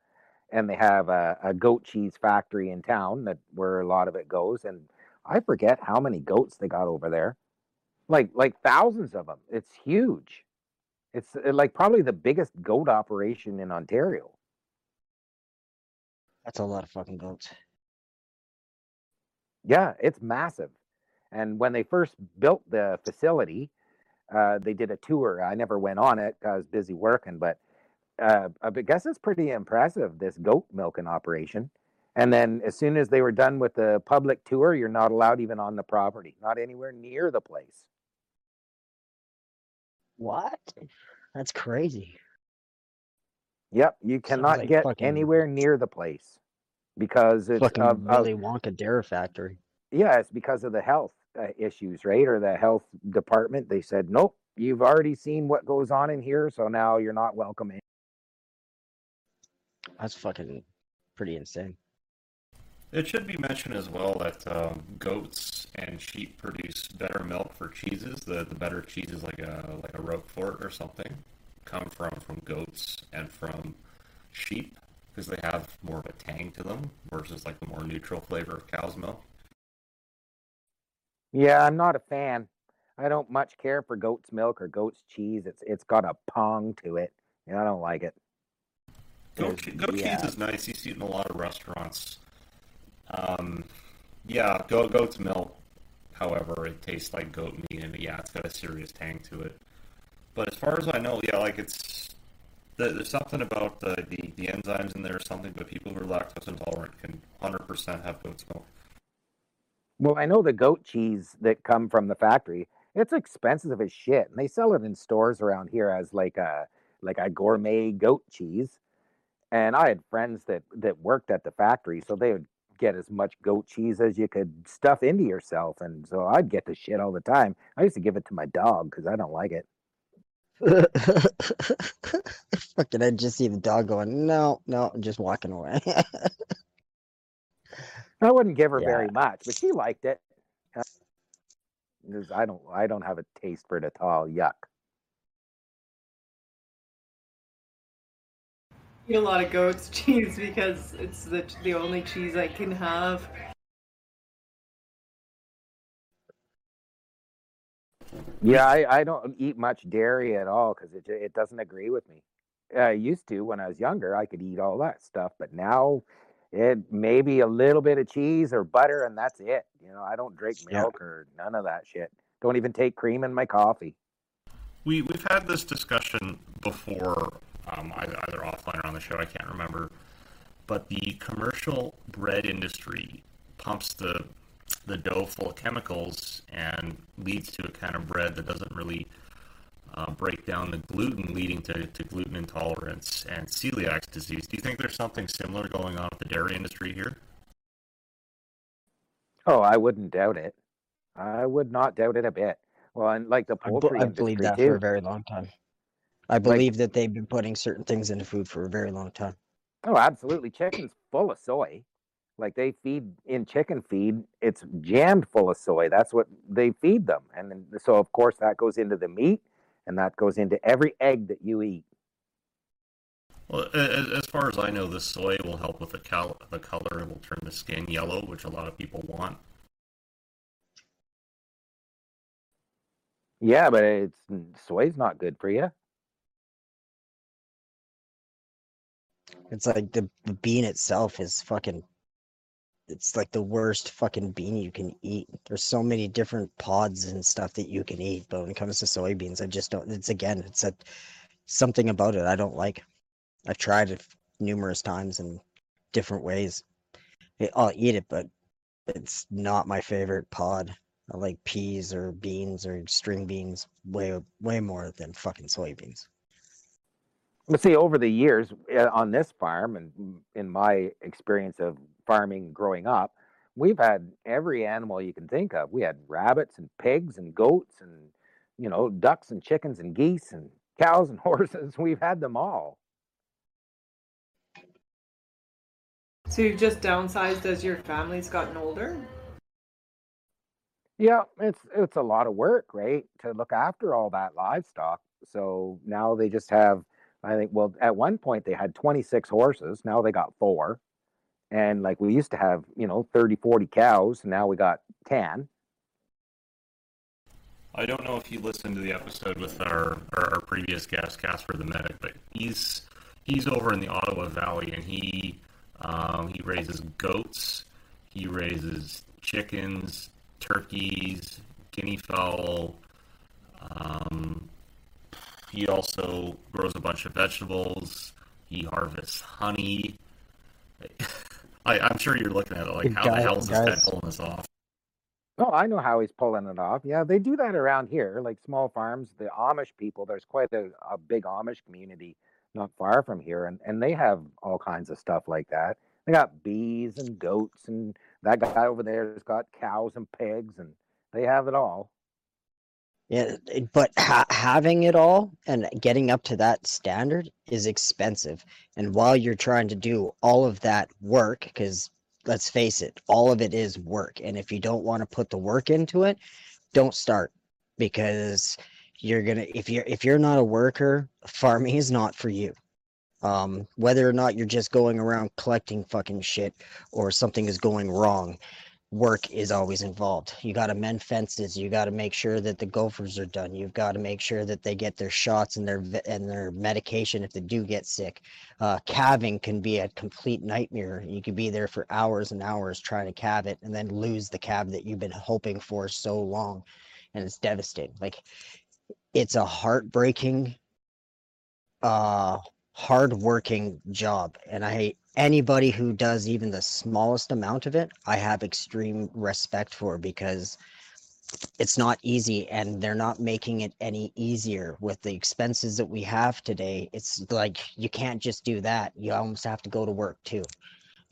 and they have a, a goat cheese factory in town that where a lot of it goes. And I forget how many goats they got over there, like like thousands of them. It's huge. It's uh, like probably the biggest goat operation in Ontario. That's a lot of fucking goats. Yeah, it's massive. And when they first built the facility, uh, they did a tour. I never went on it. I was busy working, but uh, I guess it's pretty impressive this goat milking operation. And then as soon as they were done with the public tour, you're not allowed even on the property, not anywhere near the place. What? That's crazy. Yep, you cannot like get fucking- anywhere near the place because it's Fucking of, of- Willy Wonka Dairy Factory. yeah, it's because of the health uh, issues, right? Or the health department. They said, nope, you've already seen what goes on in here, so now you're not welcome in. That's fucking pretty insane. It should be mentioned as well that um, goats and sheep produce better milk for cheeses. The the better cheeses, like a like a Roquefort or something, come from from goats and from sheep because they have more of a tang to them versus like the more neutral flavor of cow's milk. Yeah, I'm not a fan. I don't much care for goat's milk or goat's cheese. It's it's got a pong to it, and I don't like it. Goat, goat yeah. cheese is nice. You see it in a lot of restaurants. Um, yeah, goat goat's milk. However, it tastes like goat meat, and yeah, it's got a serious tang to it. But as far as I know, yeah, like it's the, there's something about the, the the enzymes in there or something. But people who are lactose intolerant can 100% have goat's milk. Well, I know the goat cheese that come from the factory. It's expensive as shit, and they sell it in stores around here as like a like a gourmet goat cheese. And I had friends that that worked at the factory, so they would get as much goat cheese as you could stuff into yourself, and so I'd get the shit all the time. I used to give it to my dog because I don't like it. Fucking, I just see the dog going, no, no, just walking away. I wouldn't give her Yeah. very much, but she liked it. 'cause I don't I don't have a taste for it at all. Yuck. Eat a lot of goat's cheese because it's the the only cheese I can have. Yeah, I, I don't eat much dairy at all because it it doesn't agree with me. I used to when I was younger. I could eat all that stuff, but now it maybe a little bit of cheese or butter and that's it. You know, I don't drink Yeah. milk or none of that shit. Don't even take cream in my coffee. We we've had this discussion before, um, either, either offline or on the show. I can't remember, but the commercial bread industry pumps the the dough full of chemicals and leads to a kind of bread that doesn't really uh, break down the gluten, leading to, to gluten intolerance and celiac disease. Do you think there's something similar going on with the dairy industry here? Oh, I wouldn't doubt it. I would not doubt it a bit. Well, and like the I, be- poultry I industry believe that too. for a very long time. I believe that they've been putting certain things into food for a very long time. Oh, absolutely. Chicken's full of soy. Like they feed in chicken feed, it's jammed full of soy. That's what they feed them. And then, so, of course, that goes into the meat and that goes into every egg that you eat. Well, a- a- as far as I know, the soy will help with the, cal- the color. It will turn the skin yellow, which a lot of people want. Yeah, but it's soy's not good for you. It's like the, the bean itself is fucking. It's like the worst fucking bean you can eat. There's so many different pods and stuff that you can eat, but when it comes to soybeans, I just don't. It's again, it's a something about it I don't like. I've tried it numerous times in different ways. I'll eat it, but it's not my favorite pod. I like peas or beans or string beans way way more than fucking soybeans. But see, over the years uh, on this farm, and in my experience of farming growing up, we've had every animal you can think of. We had rabbits and pigs and goats and you know ducks and chickens and geese and cows and horses. We've had them all. So you've just downsized as your family's gotten older? Yeah, it's it's a lot of work, right, to look after all that livestock. So now they just have, I think, well, at one point they had 26 horses. Now they got four. And like we used to have, you know, 30, 40 cows. and Now we got 10. I don't know if you listened to the episode with our, our, our previous guest, Casper the medic, but he's he's over in the Ottawa Valley and he um, he raises goats, he raises chickens, turkeys, guinea fowl. Um, he also grows a bunch of vegetables. He harvests honey. I, I'm sure you're looking at it like, how the hell is this guy pulling this off? Oh, I know how he's pulling it off. Yeah, they do that around here, like small farms. The Amish people, there's quite a, a big Amish community not far from here, and and they have all kinds of stuff like that. They got bees and goats, and that guy over there has got cows and pigs, and they have it all. Yeah, but ha- having it all and getting up to that standard is expensive. And while you're trying to do all of that work, because let's face it, all of it is work. And if you don't want to put the work into it, don't start because you're gonna if you're if you're not a worker, farming is not for you. Um, whether or not you're just going around collecting fucking shit or something is going wrong, work is always involved. You got to mend fences. You got to make sure that the gophers are done. You've got to make sure that they get their shots and their and their medication if they do get sick. Uh, calving can be a complete nightmare. You could be there for hours and hours trying to calve it and then lose the calf that you've been hoping for so long, and it's devastating. Like it's a heartbreaking, uh, hard-working job, and I hate anybody who does even the smallest amount of it, I have extreme respect for because it's not easy and they're not making it any easier with the expenses that we have today. It's like you can't just do that. You almost have to go to work too.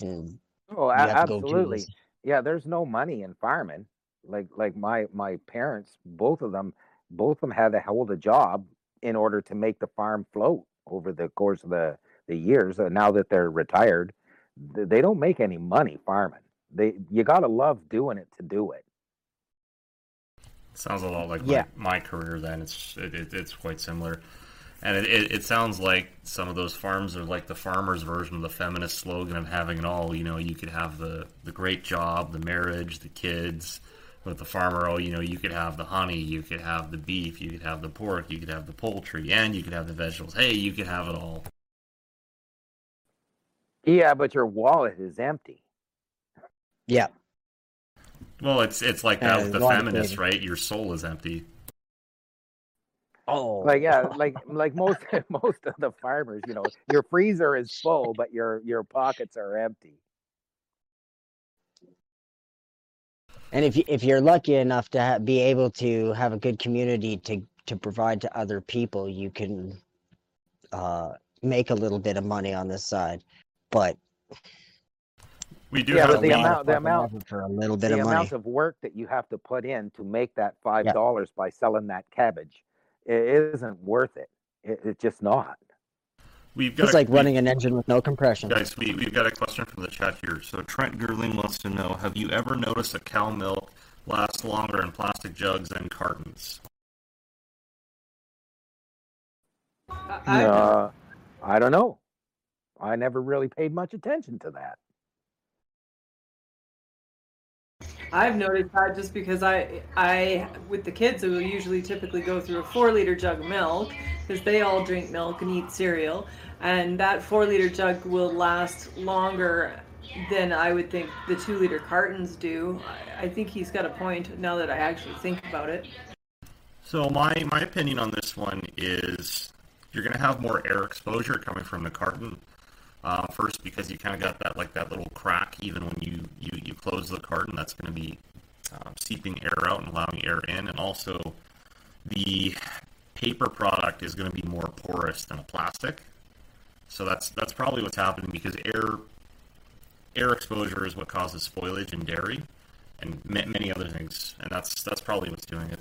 And Oh, a- have to go do absolutely. Yeah, there's no money in farming. Like like my my parents, both of them, both of them had to hold a job in order to make the farm float over the course of the the years. And now that they're retired, they don't make any money farming. They you got to love doing it to do it. Sounds a lot like Yeah. my, my career. Then it's it, it, it's quite similar, and it, it, it sounds like some of those farms are like the farmer's version of the feminist slogan of having it all. You know, you could have the the great job, the marriage, the kids. With the farmer, oh, you know, you could have the honey, you could have the beef, you could have the pork, you could have the poultry, and you could have the vegetables. Hey, you could have it all. Yeah, but your wallet is empty. yeah, Well, it's it's like that Uh, with the feminists, flavor. right? Your soul is empty. oh, Like yeah, like like most most of the farmers, you know, your freezer is full, but your your pockets are empty. And if you, if you're lucky enough to ha- be able to have a good community to to provide to other people, you can uh, make a little bit of money on this side. But We do Yeah, have but the amount- the amount- for a little bit the of money. amount of work that you have to put in to make that five dollars by selling that cabbage, it isn't worth it. it it's just not. we've got It's a- like we- running an engine with no compression. Guys, we, we've got a question from the chat here. So Trent Gerling wants to know, have you ever noticed that cow milk lasts longer in plastic jugs than cartons? I, uh, I don't know. I never really paid much attention to that. I've noticed that just because I, I, with the kids, we will usually typically go through a four liter jug of milk because they all drink milk and eat cereal, and that four liter jug will last longer than I would think the two liter cartons do. I, I think he's got a point now that I actually think about it. So my, my opinion on this one is you're going to have more air exposure coming from the carton. Uh, first, because you kind of got that like that little crack, even when you, you, you close the carton, that's going to be um, seeping air out and allowing air in, and also the paper product is going to be more porous than a plastic. So that's that's probably what's happening because air air exposure is what causes spoilage in dairy and ma- many other things, and that's that's probably what's doing it.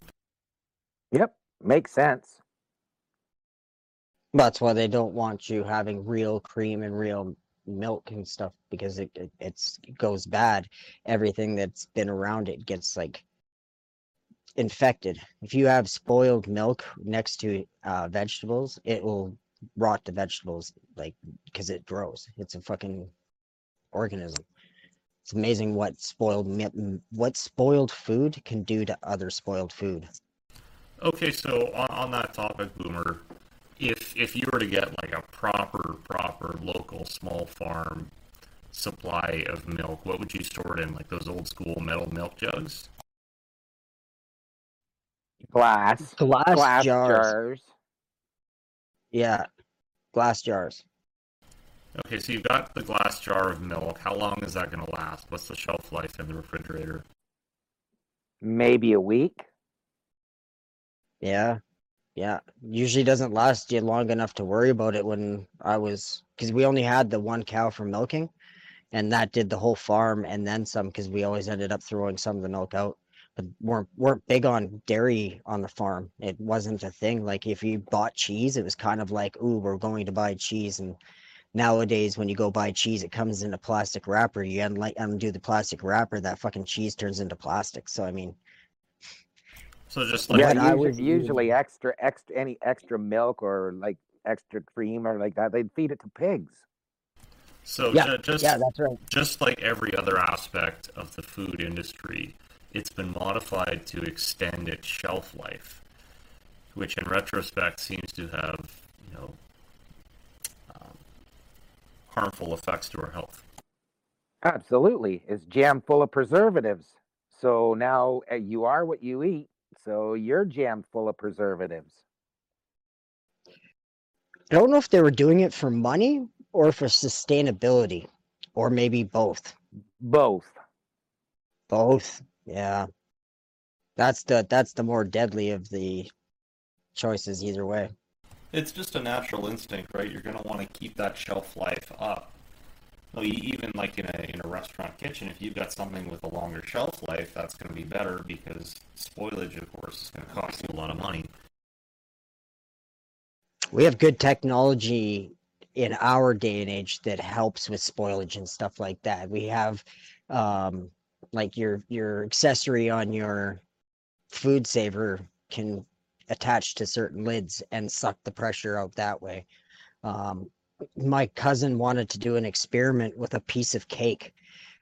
Yep, makes sense. That's why they don't want you having real cream and real milk and stuff because it, it it's it goes bad. Everything that's been around it gets like infected. If you have spoiled milk next to uh, vegetables, it will rot the vegetables like because it grows. It's a fucking organism. It's amazing what spoiled what spoiled food can do to other spoiled food. Okay, so on, on that topic, Boomer, if if you were to get like a proper proper local small farm supply of milk, what would you store it in? Like those old school metal milk jugs? Glass, Glass, glass jars. jars. Yeah, glass jars. Okay, so you've got the glass jar of milk. How long is that going to last? What's the shelf life in the refrigerator? maybe a week. Yeah. Yeah, usually doesn't last you long enough to worry about it when I was because we only had the one cow for milking, and that did the whole farm and then some because we always ended up throwing some of the milk out. But weren't weren't big on dairy on the farm. It wasn't a thing. Like if you bought cheese, it was kind of like, ooh, we're going to buy cheese. And nowadays, when you go buy cheese, it comes in a plastic wrapper. You unlike undo the plastic wrapper, that fucking cheese turns into plastic. So I mean, So just like yeah, But I usually, was usually extra, extra, any extra milk or like extra cream or like that, they'd feed it to pigs. so Yeah, just yeah, that's right. just like every other aspect of the food industry, it's been modified to extend its shelf life, which in retrospect seems to have, you know, um, harmful effects to our health. Absolutely, it's jam full of preservatives. So now uh, you are what you eat. So you're jammed full of preservatives. I don't know if they were doing it for money or for sustainability, or maybe both. Both. Both. Yeah. That's the that's the more deadly of the choices either way. It's just a natural instinct, right? You're going to want to keep that shelf life up. Even like in a in a restaurant kitchen, if you've got something with a longer shelf life, that's going to be better because spoilage, of course, is going to cost you a lot of money. We have good technology in our day and age that helps with spoilage and stuff like that. We have um like your your accessory on your food saver can attach to certain lids and suck the pressure out that way. Um my cousin wanted to do an experiment with a piece of cake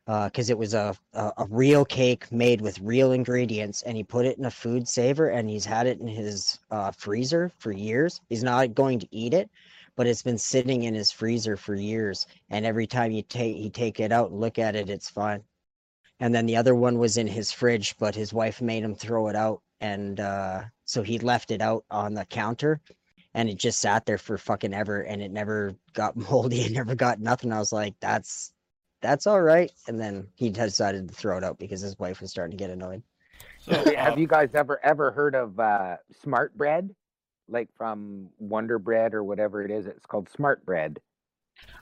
because it was a, a a real cake made with real ingredients and he put it in a food saver and he's had it in his uh, freezer for years. He's not going to eat it but it's been sitting in his freezer for years and every time you take he take it out and look at it it's fine. And then the other one was in his fridge but his wife made him throw it out and uh, so he left it out on the counter and it just sat there for fucking ever and it never got moldy it never got nothing i was like that's that's all right and then he decided to throw it out because his wife was starting to get annoyed So, Have uh, you guys ever ever heard of uh, Smart Bread? Like from Wonder Bread or whatever it is. It's called Smart Bread.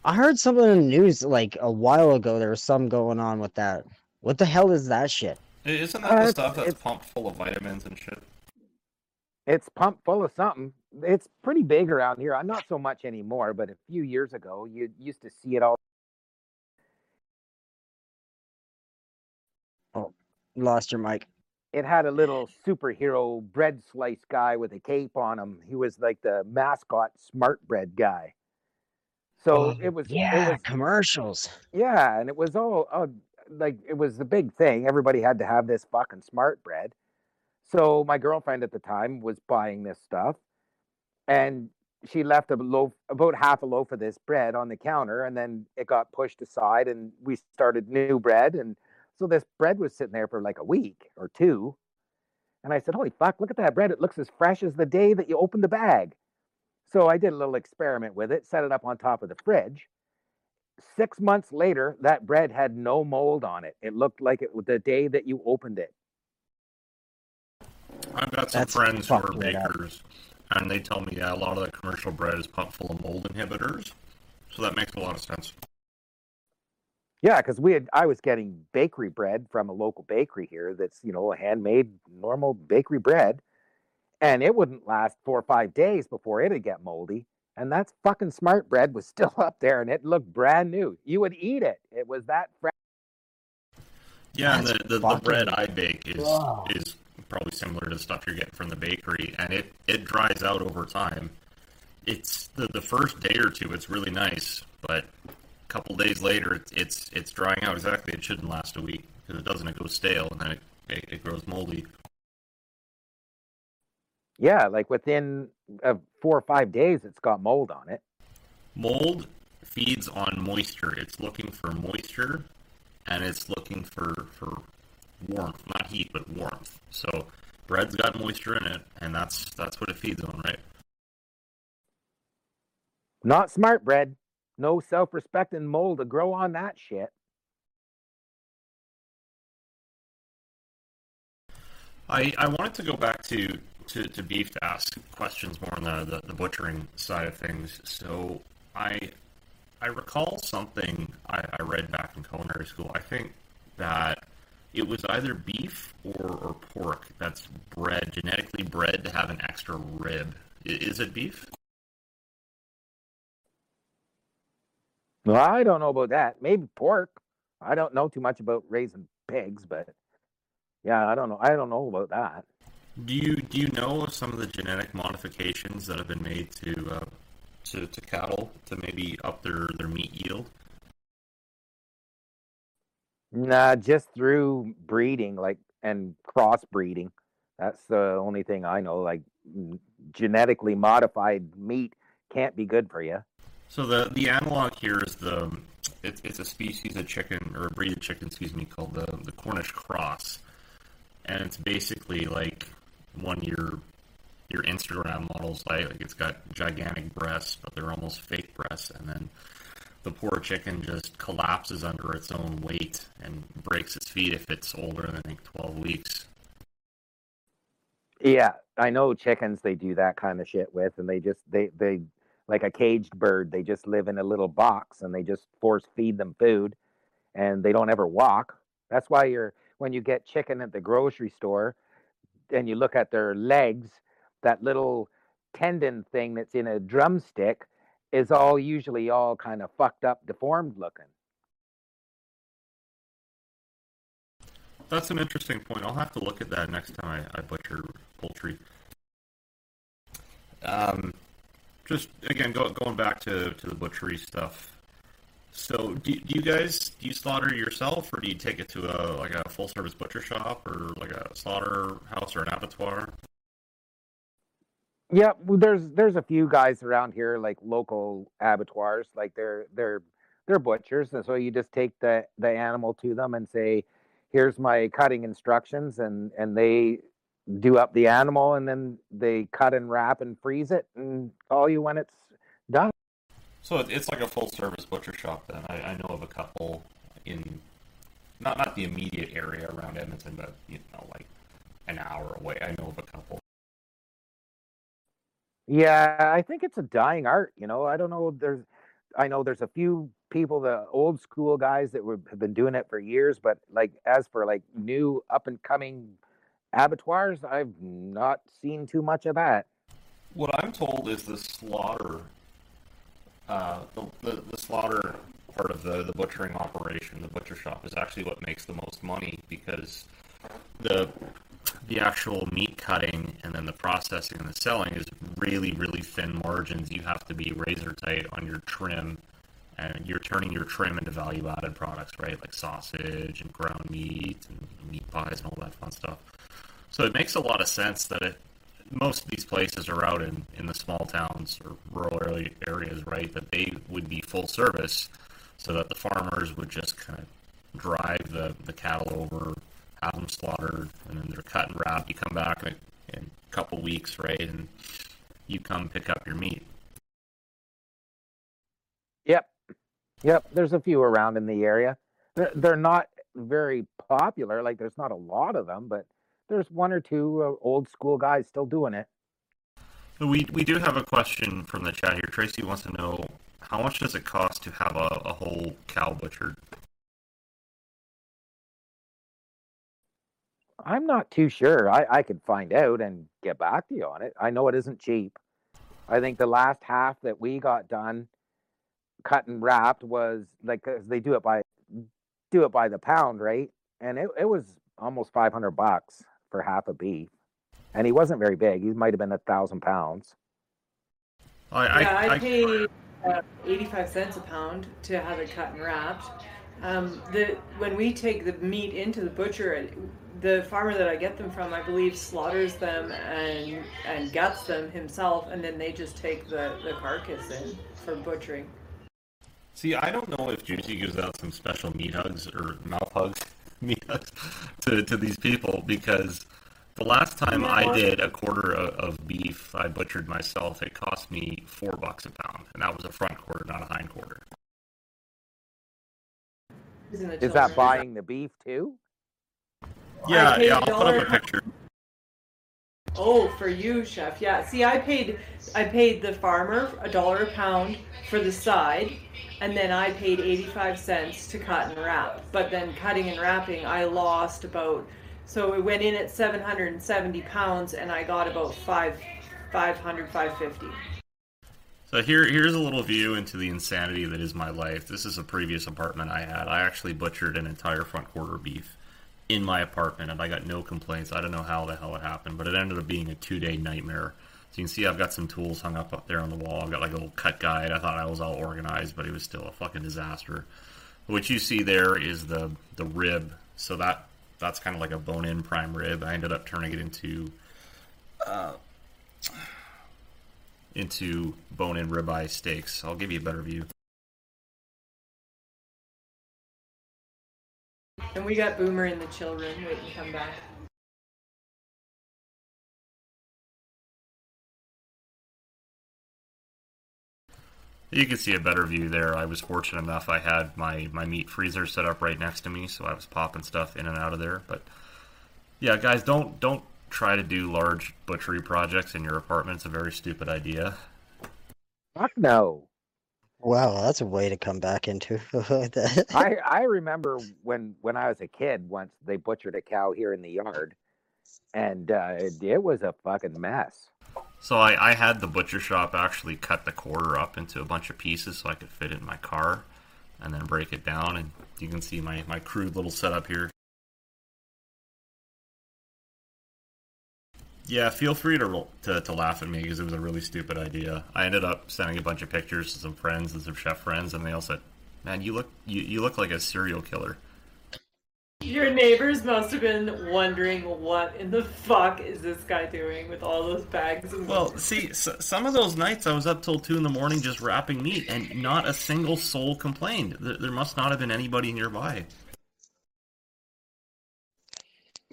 i heard something in the news like a while ago there was some going on with that what the hell is that shit isn't that Uh, the stuff that's pumped full of vitamins and shit? It's pumped full of something. It's pretty big around here. Uh, Not so much anymore, but a few years ago, you used to see it all. Oh, lost your mic It had a little superhero bread slice guy with a cape on him. He was like the mascot Smart Bread guy. So it was. It yeah was commercials Yeah, and it was all uh, like it was the big thing. Everybody had to have this fucking smart bread. So my girlfriend at the time was buying this stuff, and she left a loaf, about half a loaf of this bread on the counter, and then it got pushed aside, and we started new bread, and so this bread was sitting there for like a week or two, and I said, "Holy fuck! Look at that bread! It looks as fresh as the day that you opened the bag." So I did a little experiment with it, set it up on top of the fridge six months later, that bread had no mold on it. It looked like it the day that you opened it. I've got some That's friends who are fucking it up. bakers, and they tell me yeah, a lot of the commercial bread is pumped full of mold inhibitors. So that makes a lot of sense. Yeah, because we had I was getting bakery bread from a local bakery here that's, you know, a handmade normal bakery bread. And it wouldn't last four or five days before it'd get moldy. And that's fucking smart bread was still up there and it looked brand new. You would eat it. It was that fresh. Yeah, the, the, the bread I bake is Wow. is probably similar to the stuff you're getting from the bakery, and it, it dries out over time. It's the the first day or two, it's really nice, but a couple days later, it's it's, it's drying out. Exactly, it shouldn't last a week because it doesn't. It goes stale, and then it, it, it grows moldy. Yeah, like within uh, four or five days, it's got mold on it. Mold feeds on moisture. It's looking for moisture, and it's looking for for warmth, not heat, but warmth. So bread's got moisture in it, and that's that's what it feeds on, right? Not smart bread. No self-respect respecting mold to grow on that shit. I, I wanted to go back to to, to beef to ask questions more on the, the, the butchering side of things. So I I recall something I, I read back in culinary school. I think that it was either beef or, or pork that's bred genetically bred to have an extra rib. Is it beef? Well, I don't know about that. Maybe pork. I don't know too much about raising pigs, but yeah, I don't know. I don't know about that. Do you do you know of some of the genetic modifications that have been made to uh, to, to cattle to maybe up their, their meat yield? Nah, just through breeding, like and crossbreeding. That's the only thing I know. Like genetically modified meat can't be good for you. So the the analog here is the it's, it's a species of chicken or a breed of chicken, excuse me, called the the Cornish cross, and it's basically like one of your your Instagram models. Like, like it's got gigantic breasts, but they're almost fake breasts, and then the poor chicken just collapses under its own weight and breaks its feet if it's older than think twelve weeks. Yeah, I know chickens they do that kind of shit with, and they just they they like a caged bird. They just live in a little box, and they just force feed them food, and they don't ever walk. That's why you're when you get chicken at the grocery store, and you look at their legs, that little tendon thing that's in a drumstick is all usually all kind of fucked up, deformed looking. That's an interesting point. I'll have to look at that next time I, I butcher poultry. Um, just again, go, going back to, to the butchery stuff. So, do, do you guys do you slaughter yourself, or do you take it to a like a full service butcher shop, or like a slaughterhouse or an abattoir? Yeah, well, there's there's a few guys around here like local abattoirs, like they're they're they're butchers, and so you just take the the animal to them and say, "Here's my cutting instructions," and and they do up the animal, and then they cut and wrap and freeze it, and call you when it's done. So it's like a full service butcher shop. Then I, I know of a couple in not not the immediate area around Edmonton, but you know like an hour away. I know of a couple. Yeah, I think it's a dying art. You know, I don't know. There's, I know there's a few people, the old school guys that have been doing it for years, but like as for like new up and coming abattoirs, I've not seen too much of that. What I'm told is the slaughter, uh, the, the, the slaughter part of the, the butchering operation, the butcher shop, is actually what makes the most money because the the actual meat cutting and then the processing and the selling is really really thin margins. You have to be razor tight on your trim, and you're turning your trim into value added products, right? Like sausage and ground meat and meat pies and all that fun stuff. So it makes a lot of sense that it most of these places are out in, in the small towns or rural areas, right? That they would be full service, so that the farmers would just kind of drive the, the cattle over, have them slaughtered, and then they're cut and wrapped. You come back in a, in a couple weeks, right? And you come pick up your meat. Yep, yep. There's a few around in the area. They're, they're not very popular. Like there's not a lot of them, but there's one or two uh, old school guys still doing it. We, we do have a question from the chat here. Tracy wants to know how much does it cost to have a, a whole cow butchered? I'm not too sure. I, I could find out and get back to you on it. I know it isn't cheap. I think the last half that we got done, cut and wrapped, was like 'cause they do it by do it by the pound, right? And it, it was almost 500 bucks for half a beef. And he wasn't very big. He might have been a thousand pounds. I, yeah, I, I, paid uh, 85 cents a pound to have it cut and wrapped. Um, the when we take the meat into the butcher, it- the farmer that I get them from, I believe, slaughters them and and guts them himself, and then they just take the, the carcass in for butchering. See, I don't know if Juicy gives out some special meat hugs or mouth hugs, meat hugs to, to these people because the last time I did a quarter of, of beef I butchered myself, it cost me four bucks a pound, and that was a front quarter, not a hind quarter. Isn't it Is that buying the beef too? Yeah, yeah, I'll put up a picture. Oh, for you, chef. Yeah. See, I paid I paid the farmer a dollar a pound for the side, and then I paid 85 cents to cut and wrap. But then cutting and wrapping, I lost about so it went in at 770 pounds and I got about 5 500 550. So here, here's a little view into the insanity that is my life. This is a previous apartment I had. I actually butchered an entire front quarter beef in my apartment, and I got no complaints. I don't know how the hell it happened, but it ended up being a two-day nightmare. So you can see I've got some tools hung up up there on the wall. I've got like a little cut guide. I thought I was all organized, but it was still a fucking disaster. What you see there is the the rib. So that that's kind of like a bone-in prime rib. I ended up turning it into uh, into bone-in ribeye steaks. I'll give you a better view. And we got Boomer and the children waiting to come back. You can see a better view there. I was fortunate enough I had my, my meat freezer set up right next to me, so I was popping stuff in and out of there. But yeah, guys, don't don't try to do large butchery projects in your apartment. It's a very stupid idea. Fuck no. Wow, that's a way to come back into that. I I remember when when I was a kid once they butchered a cow here in the yard, and uh, it, it was a fucking mess. So I, I had the butcher shop actually cut the quarter up into a bunch of pieces so I could fit it in my car and then break it down. And you can see my, my crude little setup here. Yeah, feel free to, to, to laugh at me because it was a really stupid idea. I ended up sending a bunch of pictures to some friends and some chef friends, and they all said, "Man, you look you, you look like a serial killer." Your neighbors must have been wondering what in the fuck is this guy doing with all those bags of Well, see, s some of those nights I was up till two in the morning just wrapping meat, and not a single soul complained. There, there must not have been anybody nearby.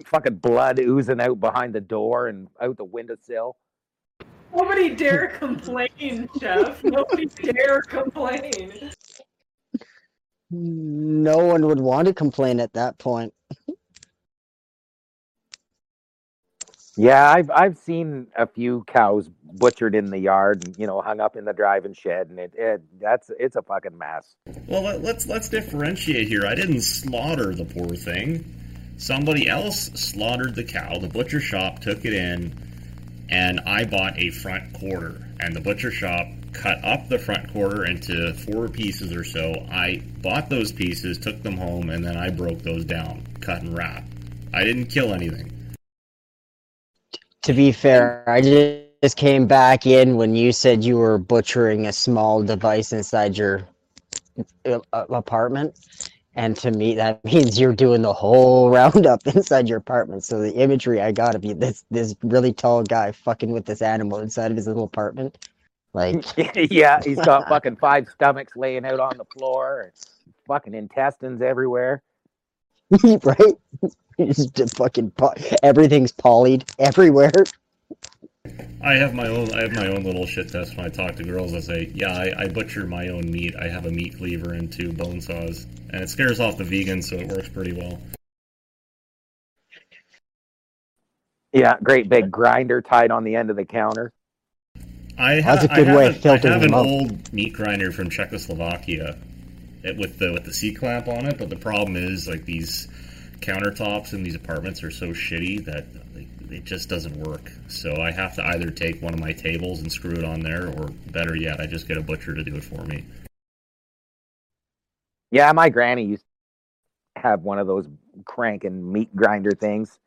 Fucking blood oozing out behind the door and out the windowsill. Nobody dare complain, Jeff. Nobody dare complain. no one would want to complain at that point. Yeah, I've I've seen a few cows butchered in the yard and you know hung up in the driving shed, and it, it that's it's a fucking mess. Well, let, let's let's differentiate here. I didn't slaughter the poor thing. Somebody else slaughtered the cow. The butcher shop took it in, and I bought a front quarter. And the butcher shop cut up the front quarter into four pieces or so. I bought those pieces, took them home, and then I broke those down, cut and wrap. I didn't kill anything. To be fair, I just came back in when you said you were butchering a small device inside your uh, apartment. And to me, that means you're doing the whole roundup inside your apartment. So the imagery I got of you, this this really tall guy fucking with this animal inside of his little apartment, like yeah, he's got fucking five stomachs laying out on the floor, fucking intestines everywhere. right? It's just fucking po- everything's polyed everywhere. I have my own. I have my own little shit test when I talk to girls. I say, "Yeah, I, I butcher my own meat. I have a meat cleaver and two bone saws, and it scares off the vegans, so it works pretty well." Yeah, great big grinder tied on the end of the counter. I ha- That's a good I way have of an- I filtering have an them out. old meat grinder from Czechoslovakia it, with the with the C clamp on it, but the problem is like these countertops in these apartments are so shitty that like, it just doesn't work. So I have to either take one of my tables and screw it on there, or better yet, I just get a butcher to do it for me. Yeah, my granny used to have one of those crank and meat grinder things.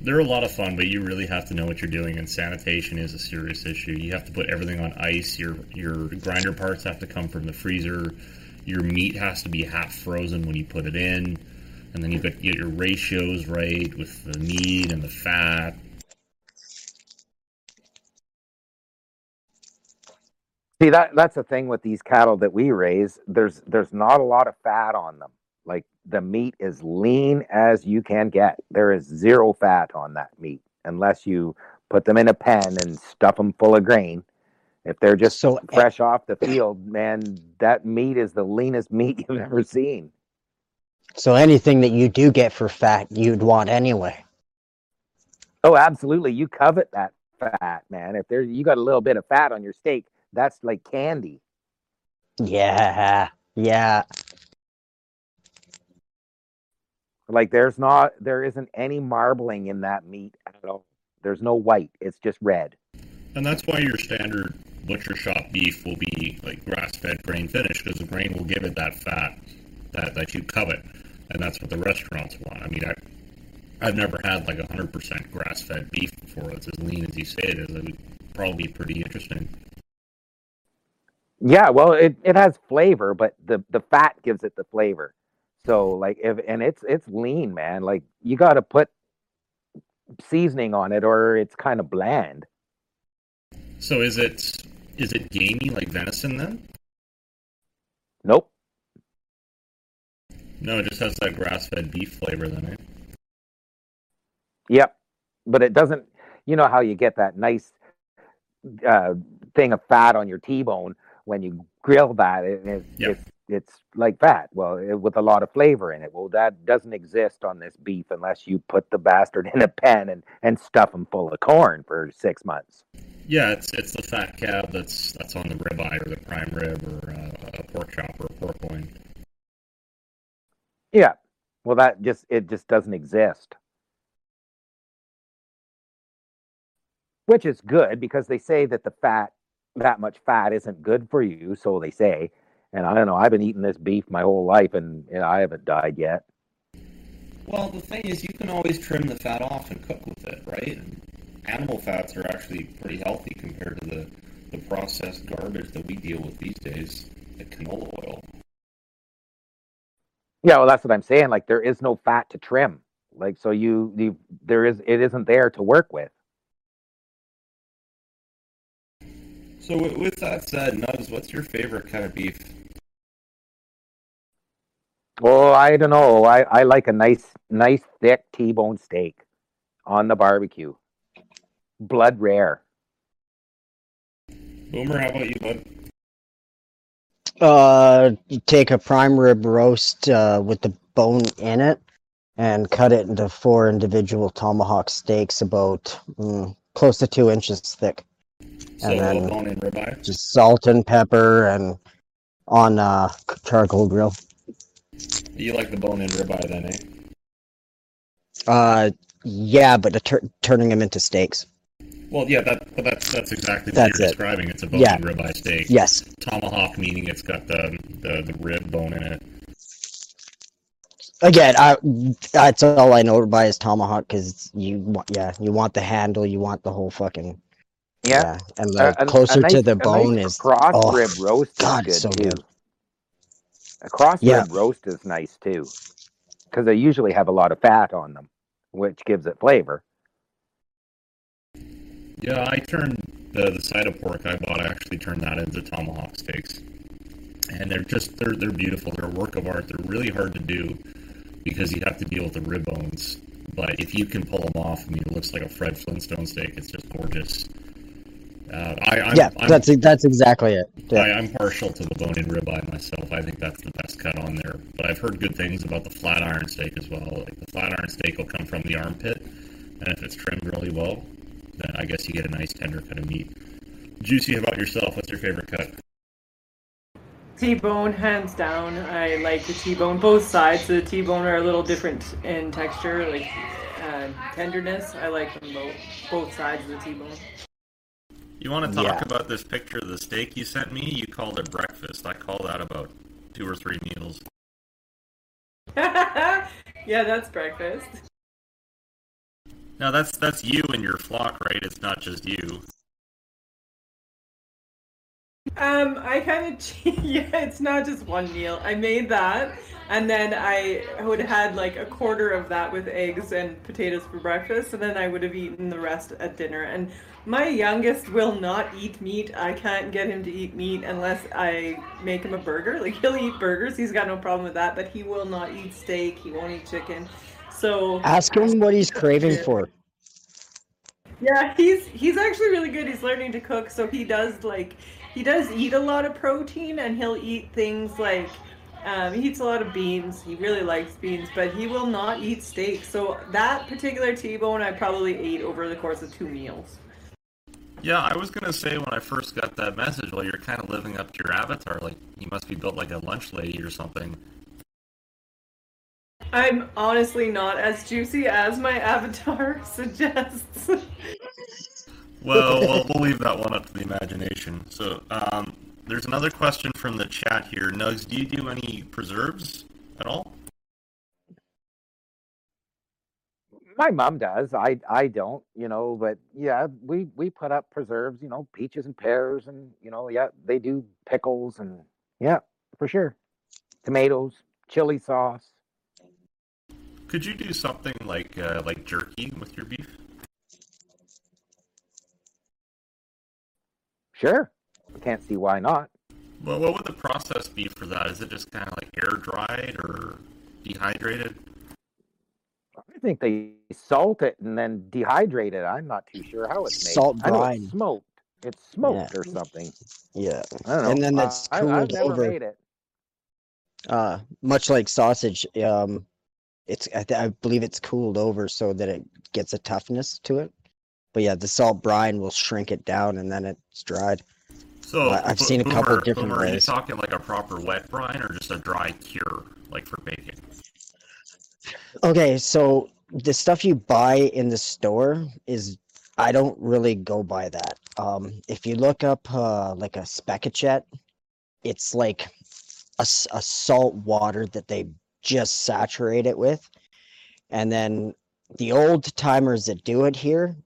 They're a lot of fun, but you really have to know what you're doing, and sanitation is a serious issue. You have to put everything on ice. Your your grinder parts have to come from the freezer. Your meat has to be half frozen when you put it in, and then you've got to get your ratios right with the meat and the fat. See that that's the thing with these cattle that we raise. There's there's not a lot of fat on them. Like the meat is lean as you can get. There is zero fat on that meat unless you put them in a pen and stuff them full of grain. If they're just So- eh fresh off the field, man, that meat is the leanest meat you've ever seen. So anything that you do get for fat, you'd want anyway. Oh, absolutely. You covet that fat, man. If there's you got a little bit of fat on your steak, that's like candy. Yeah, yeah. Like there's not there isn't any marbling in that meat at all. There's no white. It's just red. And that's why your standard butcher shop beef will be like grass fed grain finished because the grain will give it that fat that, that you covet. And that's what the restaurants want. I mean, I, I've never had like 100% grass fed beef before. It's as lean as you say it is. It would probably be pretty interesting. Yeah, well, it, it has flavor, but the the fat gives it the flavor. So like if and it's it's lean, man. Like you got to put seasoning on it, or it's kind of bland. So is it is it gamey like venison then? Nope. No, it just has that grass fed beef flavor then, eh? Yep. But it doesn't. You know how you get that nice uh, thing of fat on your T-bone when you grill that, and it's Yep. it's, it's like fat. Well, it, with a lot of flavor in it. Well, that doesn't exist on this beef unless you put the bastard in a pen and and stuff him full of corn for six months. Yeah, it's it's the fat cap that's that's on the ribeye or the prime rib or uh, a pork chop or a pork loin. Yeah. Well, that just it just doesn't exist. Which is good because they say that the fat, that much fat, isn't good for you. So they say. And I don't know. I've been eating this beef my whole life, and, and I haven't died yet. Well, the thing is, you can always trim the fat off and cook with it, right? Animal fats are actually pretty healthy compared to the, the processed garbage that we deal with these days, like canola oil. Yeah, well, that's what I'm saying. Like there is no fat to trim. Like so, you you there is it isn't there to work with. So, with, that said, Nugz, what's your favorite kind of beef? Well, I don't know. I I like a nice nice thick T-bone steak on the barbecue, blood rare. Boomer, how about you, bud? Uh, take a prime rib roast uh, with the bone in it and cut it into four individual tomahawk steaks about mm, close to two inches thick. So, And then- a bone ribeye. Just salt and pepper and on uh, charcoal grill. You like the bone in ribeye then, eh? Uh, yeah, but the tur- turning them into steaks. Well, yeah, that, but that's that's exactly what That's you're it. describing. It's a bone Yeah. ribeye steak. Yes. Tomahawk meaning it's got the, the the rib bone in it. Again, I that's all I know by is tomahawk because you want yeah you want the handle you want the whole fucking Yeah. and A- the a- a closer nice- to the a nice bone is cross oh, rib roast. God, is it's so good too. good. A cross Yeah. rib roast is nice too, because they usually have a lot of fat on them, which gives it flavor. Yeah, I turned the the side of pork I bought. I actually turned that into tomahawk steaks, and they're just they're they're beautiful. They're a work of art. They're really hard to do because you have to deal with the rib bones. But if you can pull them off, I mean, it looks like a Fred Flintstone steak. It's just gorgeous. Uh, I, I'm, yeah I'm, that's that's exactly it. Yeah. I, I'm partial to the bone-in ribeye myself. I think that's the best cut on there. But I've heard good things about the flat iron steak as well. Like the flat iron steak will come from the armpit, and if it's trimmed really well, then I guess you get a nice tender cut of meat. Juicy, how about yourself? What's your favorite cut? T-bone, hands down. I like the T-bone. Both sides of the T-bone are a little different in texture, like uh, tenderness. I like them both. Both sides of the T-bone. You want to talk Yeah. about this picture of the steak you sent me? You called it breakfast. I call that about two or three meals. yeah, that's breakfast. Now that's that's you and your flock, right? It's not just you. Um, I kind of yeah, it's not just one meal. I made that, and then I would have had like a quarter of that with eggs and potatoes for breakfast, and then I would have eaten the rest at dinner. And my youngest will not eat meat. I can't get him to eat meat unless I make him a burger. Like he'll eat burgers. He's got no problem with that, but he will not eat steak. He won't eat chicken. So Ask him what he's craving for. yeah, he's he's actually really good. He's learning to cook, so he does like he does eat a lot of protein, and he'll eat things like Um, he eats a lot of beans. He really likes beans, but he will not eat steak. So that particular T-bone, I probably ate over the course of two meals. Yeah, I was gonna say when I first got that message, well, you're kind of living up to your avatar. Like you must be built like a lunch lady or something. I'm honestly not as juicy as my avatar suggests. Well, well, we'll leave that one up to the imagination. So, um, there's another question from the chat here. Nugz, do you do any preserves at all? My mom does. I I don't, you know, but yeah, we we put up preserves, you know, peaches and pears and you know, yeah, they do pickles and yeah, for sure. Tomatoes, chili sauce. Could you do something like uh, like jerky with your beef? Sure. I can't see why not. Well, what would the process be for that? Is it just kind of like air dried or dehydrated? I think they salt it and then dehydrate it. I'm not too sure how it's made. Salt I know it's smoked. It's smoked Yeah. or something. Yeah. I don't know. And then that's I, I've cooled never over. made it. Uh, much like sausage, um, it's I, th- I believe it's cooled over so that it gets a toughness to it. But yeah, the salt brine will shrink it down and then it's dried. So I've seen a couple Boomer- different Boomer, Are you talking like a proper wet brine or just a dry cure, like for baking? Okay, so the stuff you buy in the store is I don't really go by that. Um, if you look up uh, like a specachet, it's like a, a salt water that they just saturate it with, and then the old timers that do it here,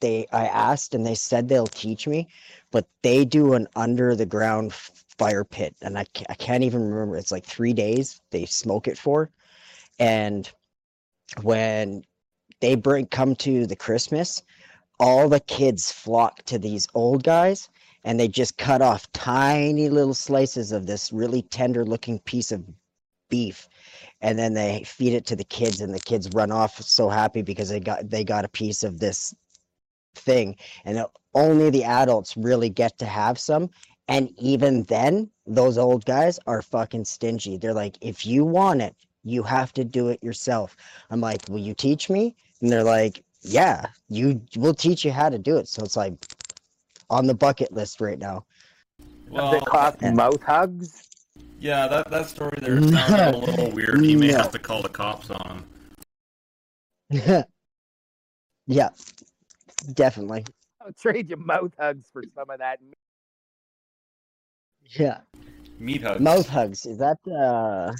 they I asked and they said they'll teach me, but they do an under the ground fire pit, and I I can't even remember. It's like three days they smoke it for, and when they bring come to the Christmas, all the kids flock to these old guys and they just cut off tiny little slices of this really tender looking piece of beef and then they feed it to the kids and the kids run off so happy because they got they got a piece of this thing. And only the adults really get to have some and even then those old guys are fucking stingy. They're like if you want it you have to do it yourself. I'm like will you teach me? And they're like yeah you we'll teach you how to do it. So it's like on the bucket list right now. Does it cost eh. mouth hugs? Yeah, that, that story there sounds a little weird. You may No. have to call the cops on him. yeah definitely I'll trade you mouth hugs for some of that. yeah Meat hugs. mouth hugs is that uh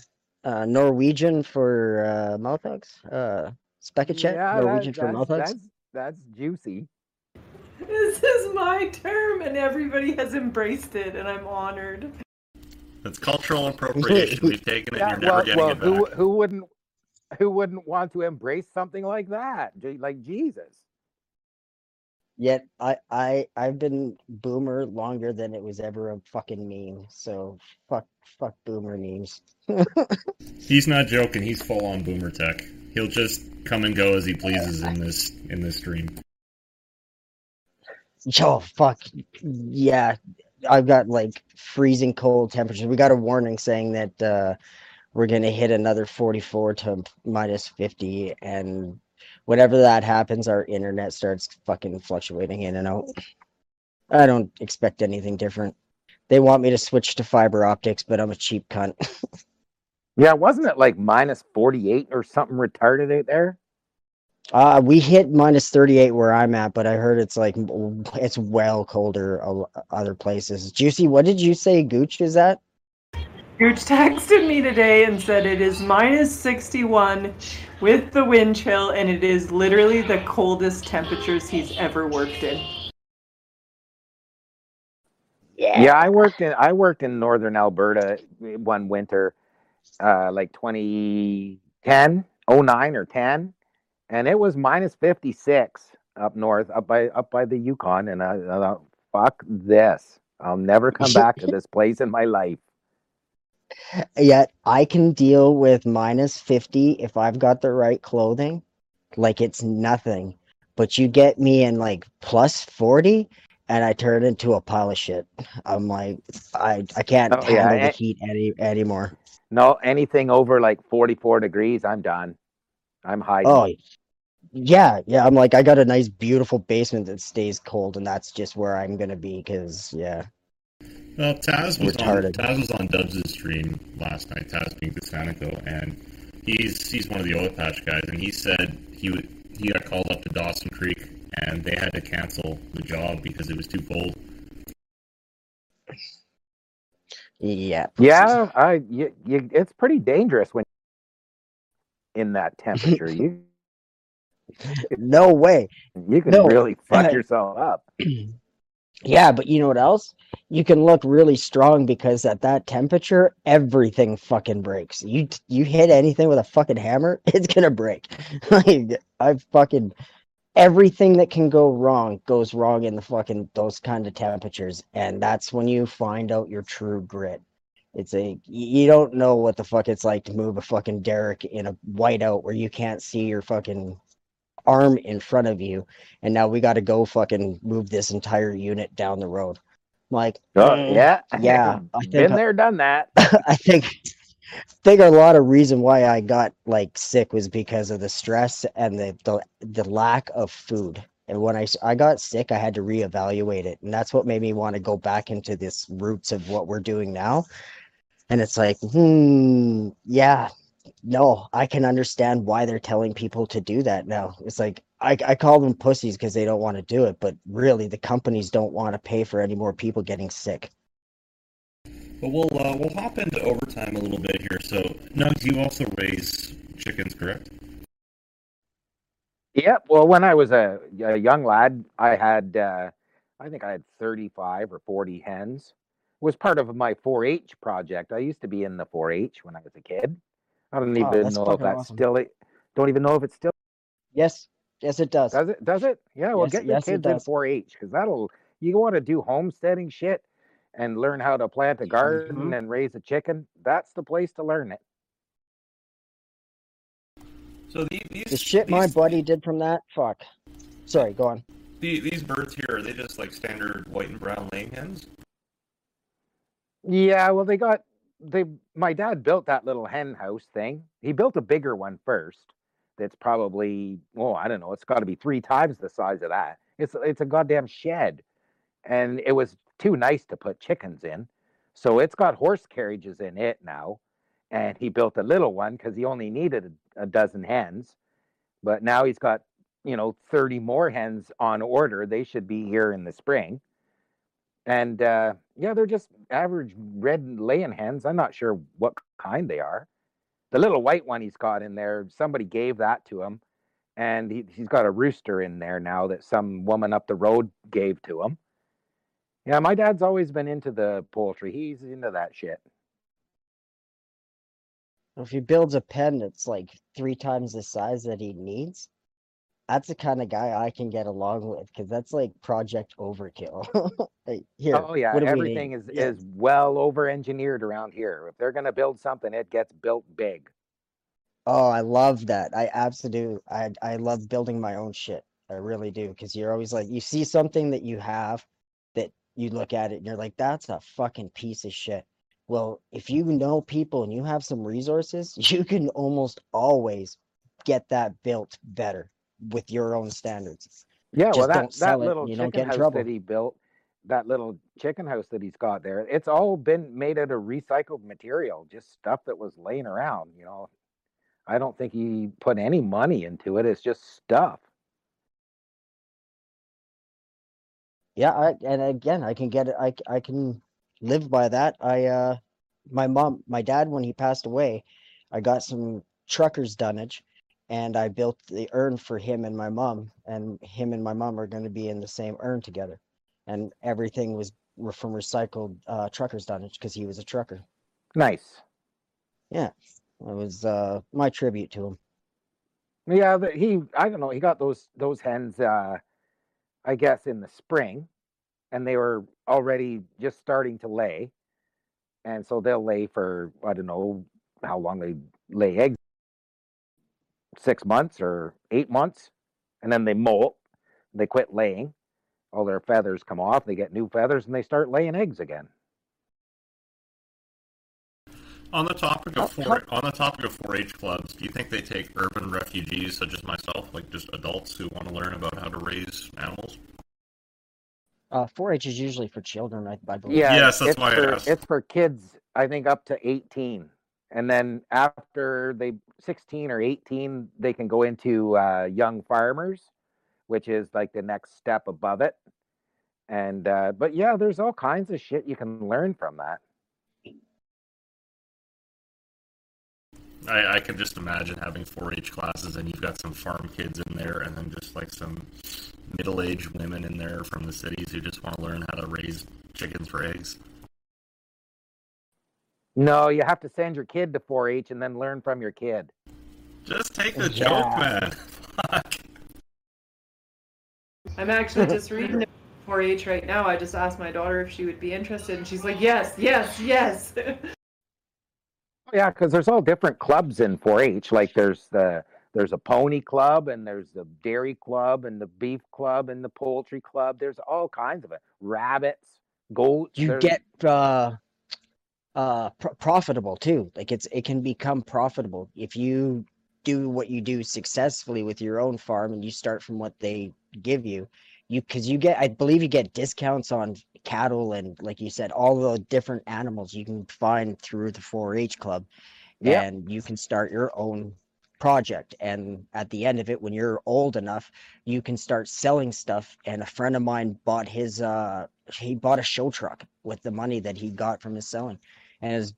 uh norwegian for uh mouth hugs uh specachet Yeah, norwegian that- for mouth hugs that's, that's juicy. This is my term, and everybody has embraced it, and I'm honored. It's cultural appropriation. We've taken it. Yeah, and You're never well, getting well, it back. who who wouldn't who wouldn't want to embrace something like that? Like Jesus. Yet I I I've been boomer longer than it was ever a fucking meme. So fuck fuck boomer memes. He's not joking. He's full on boomer tech. He'll just come and go as he pleases in this in this stream. Oh fuck yeah! I've got like freezing cold temperatures. We got a warning saying that uh, we're gonna hit another 44 to minus 50, and whenever that happens, our internet starts fucking fluctuating in and out. I don't expect anything different. They want me to switch to fiber optics, but I'm a cheap cunt. Yeah, wasn't it like minus forty eight or something retarded out there? Uh, we hit minus 38 where I'm at, but I heard it's like it's well colder other places. Juicy, what did you say Gooch is at? Gooch texted me today and said it is minus 61 with the wind chill, and it is literally the coldest temperatures he's ever worked in. Yeah. yeah, I worked in I worked in northern Alberta one winter, uh, like 2010, 09 or 10, and it was minus 56 up north, up by up by the Yukon, and I, I thought, fuck this. I'll never come back to this place in my life. Yet I can deal with minus 50 if I've got the right clothing, like it's nothing. But you get me in like plus 40, and I turn into a pile of shit. I'm like, I I can't Oh, yeah, handle the eh. heat any anymore. No, anything over like 44 degrees, I'm done. I'm hiding. Oh, yeah, yeah. I'm like, I got a nice, beautiful basement that stays cold, and that's just where I'm gonna be. Because yeah, Well, Taz was Retarded. on Taz was on Dubs' stream last night. Taz being Botanico, and he's he's one of the oil patch guys, and he said he would, he got called up to Dawson Creek, and they had to cancel the job because it was too cold. yeah, Yeah, I you, you, it's pretty dangerous when in that temperature. you No way. you can No. really fuck yourself up. Yeah, but you know what else? You can look really strong because at that temperature, everything fucking breaks. You you hit anything with a fucking hammer, it's gonna break. like I fucking everything that can go wrong goes wrong in the fucking those kind of temperatures, and that's when you find out your true grit. It's a you don't know what the fuck it's like to move a fucking derrick in a whiteout where you can't see your fucking arm in front of you and now we got to go fucking move this entire unit down the road. I'm like, Oh, mm, yeah, yeah, I think been I- there, done that. I think think a lot of reason why I got like sick was because of the stress and the the, the lack of food. And when I, I got sick, I had to reevaluate it, and that's what made me want to go back into this roots of what we're doing now. And it's like, hmm, yeah, no, I can understand why they're telling people to do that now. It's like I, I call them pussies because they don't want to do it, but really the companies don't want to pay for any more people getting sick. But we'll uh, we'll hop into overtime a little bit here. So, Nugz, you also raise chickens, correct? Yep. Well, when I was a, a young lad, I had, uh, I think I had 35 or 40 hens. It was part of my 4-H project. I used to be in the 4-H when I was a kid. I don't Oh, even that's know if that's awesome. still it. Don't even know if it's still Yes, yes, it does. does it. Does it? Yeah. Well, Yes, get your yes, kids in 4-H because that'll. You want to do homesteading shit and learn how to plant a garden Mhm. and raise a chicken. That's the place to learn it. So the, these The shit my buddy did from that, fuck. Sorry, go on. the, these birds here are they just like standard white and brown laying hens? Yeah, well, they got they. My dad built that little hen house thing. He built a bigger one first. That's probably oh, I don't know. It's got to be three times the size of that. It's it's a goddamn shed, and it was too nice to put chickens in, so it's got horse carriages in it now. And he built a little one because he only needed a, a dozen hens, but now he's got you know thirty more hens on order. They should be here in the spring and uh, yeah, they're just average red laying hens. I'm not sure what kind they are. The little white one he's got in there, somebody gave that to him, and he, he's got a rooster in there now that some woman up the road gave to him. Yeah, my dad's always been into the poultry. He's into that shit. If he builds a pen that's like three times the size that he needs, that's the kind of guy I can get along with because that's like project overkill. Like, here, oh yeah, what do we everything is Yeah. is well over engineered around here. If they're gonna build something, it gets built big. Oh, I love that. I absolutely, I I love building my own shit. I really do because you're always like, you see something that you have that you look at it and you're like, that's a fucking piece of shit. Well, if you know people and you have some resources, you can almost always get that built better with your own standards. Yeah, well, that, that it, little you chicken get house trouble. that he built, that little chicken house that he's got there, it's all been made out of recycled material, just stuff that was laying around. You know, I don't think he put any money into it. It's just stuff. Yeah, I, and again, I can get it. I can live by that. I, uh, my mom, my dad, when he passed away, I got some trucker's dunnage and I built the urn for him and my mom. And him and my mom are going to be in the same urn together. And everything was from recycled uh, trucker's dunnage because he was a trucker. Nice. Yeah, it was uh, my tribute to him. Yeah, he. I don't know. He got those those hens. Uh, I guess in the spring, and they were already just starting to lay, and so they'll lay for I don't know how long they lay eggs. Six months or eight months, and then they molt. They quit laying, all their feathers come off, they get new feathers, and they start laying eggs again. On the topic of four, on the topic of 4-H clubs, do you think they take urban refugees such as myself, like just adults who want to learn about how to raise animals? Uh, 4-H is usually for children, I, I believe. Yeah, Yes, that's it's why I for, asked. It's for kids, I think, up to 18. And then after they 16 or 18, they can go into uh, young farmers, which is like the next step above it. And uh, but yeah, there's all kinds of shit you can learn from that. I, I can just imagine having 4-H classes, and you've got some farm kids in there, and then just like some middle-aged women in there from the cities who just want to learn how to raise chickens for eggs. No, you have to send your kid to 4-H and then learn from your kid. Just take the Yeah. joke, man. Fuck. I'm actually just reading 4-H right now. I just asked my daughter if she would be interested, and she's like, "Yes, yes, yes." Yeah, because there's all different clubs in 4-H. Like there's the there's a pony club and there's the dairy club and the beef club and the poultry club. There's all kinds of it. Rabbits, goats. you there's- get uh uh pr- profitable too. Like it's it can become profitable. If you do what you do successfully with your own farm and you start from what they give you you because you get i believe you get discounts on cattle and like you said all the different animals you can find through the 4-h club. Yeah. and you can start your own project. And at the end of it when you're old enough you can start selling stuff. And a friend of mine bought his uh he bought a show truck with the money that he got from his selling and his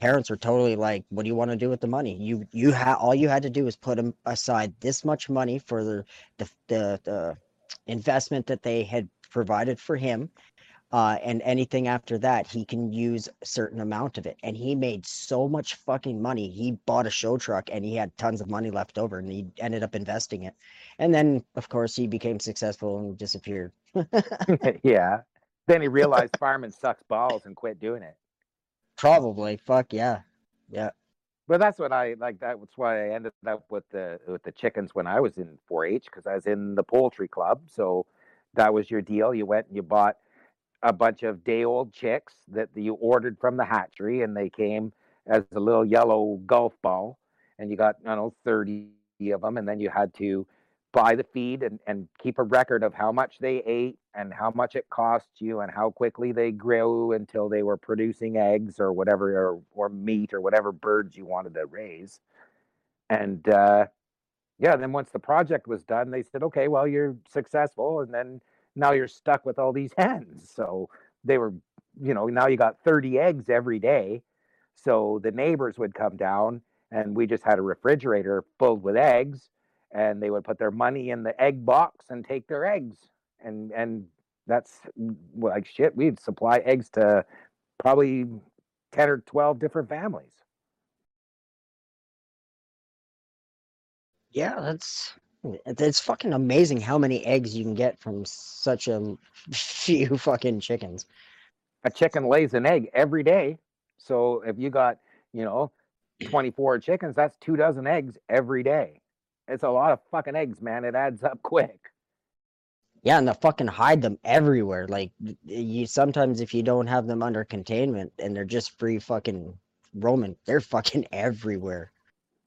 parents are totally like what do you want to do with the money? You you had all you had to do was put aside this much money for the the the, the investment that they had provided for him uh, and anything after that he can use a certain amount of it. And he made so much fucking money. He bought a show truck and he had tons of money left over and he ended up investing it. And then of course he became successful and disappeared. Yeah. Then he realized farming sucks balls and quit doing it. Probably fuck yeah yeah But that's what I like. That's why I ended up with the with the chickens when I was in 4-H because I was in the poultry club. So that was your deal. You went and you bought a bunch of day old chicks that you ordered from the hatchery, and they came as a little yellow golf ball, and you got I don't know 30 of them, and then you had to buy the feed and, and keep a record of how much they ate and how much it cost you and how quickly they grew until they were producing eggs or whatever or, or meat or whatever birds you wanted to raise. And uh, yeah then once the project was done they said okay well you're successful and then now you're stuck with all these hens. So they were you know now you got 30 eggs every day. So the neighbors would come down and we just had a refrigerator filled with eggs and they would put their money in the egg box and take their eggs. And and that's mm, like shit we'd supply eggs to probably 10 or 12 different families. Yeah, that's it- it's fucking amazing how many eggs you can get from such a few fucking chickens. a chicken lays an egg every day. So if you got you know 24 chickens that's two dozen eggs every day it's a lot of fucking eggs man it adds up quick Yeah, and they fucking hide them everywhere. Like you sometimes if you don't have them under containment and they're just free fucking roaming, they're fucking everywhere.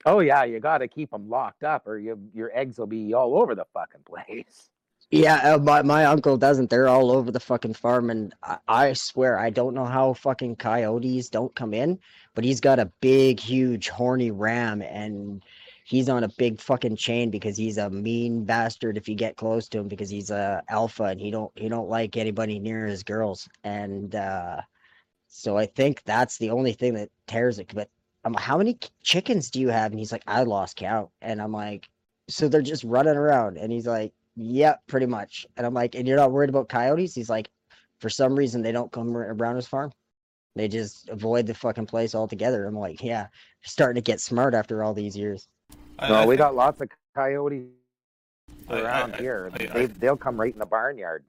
oh yeah you got to keep them locked up or you, your eggs will be all over the fucking place Yeah, uh, my my uncle doesn't. They're all over the fucking farm, and I, I swear I don't know how fucking coyotes don't come in, but he's got a big, huge, horny ram, and he's on a big fucking chain because he's a mean bastard if you get close to him because he's a alpha and he don't he don't like anybody near his girls, and uh, so I think that's the only thing that tears it. But I'm like, how many chickens do you have? And he's like, I lost count, and I'm like, so they're just running around, and he's like. Yeah, pretty much. And I'm like, and you're not worried about coyotes? He's like, for some reason they don't come around his farm. They just avoid the fucking place altogether. I'm like, yeah, starting to get smart after all these years. I- no I we think- got lots of coyotes around here they, they'll come right in the barnyard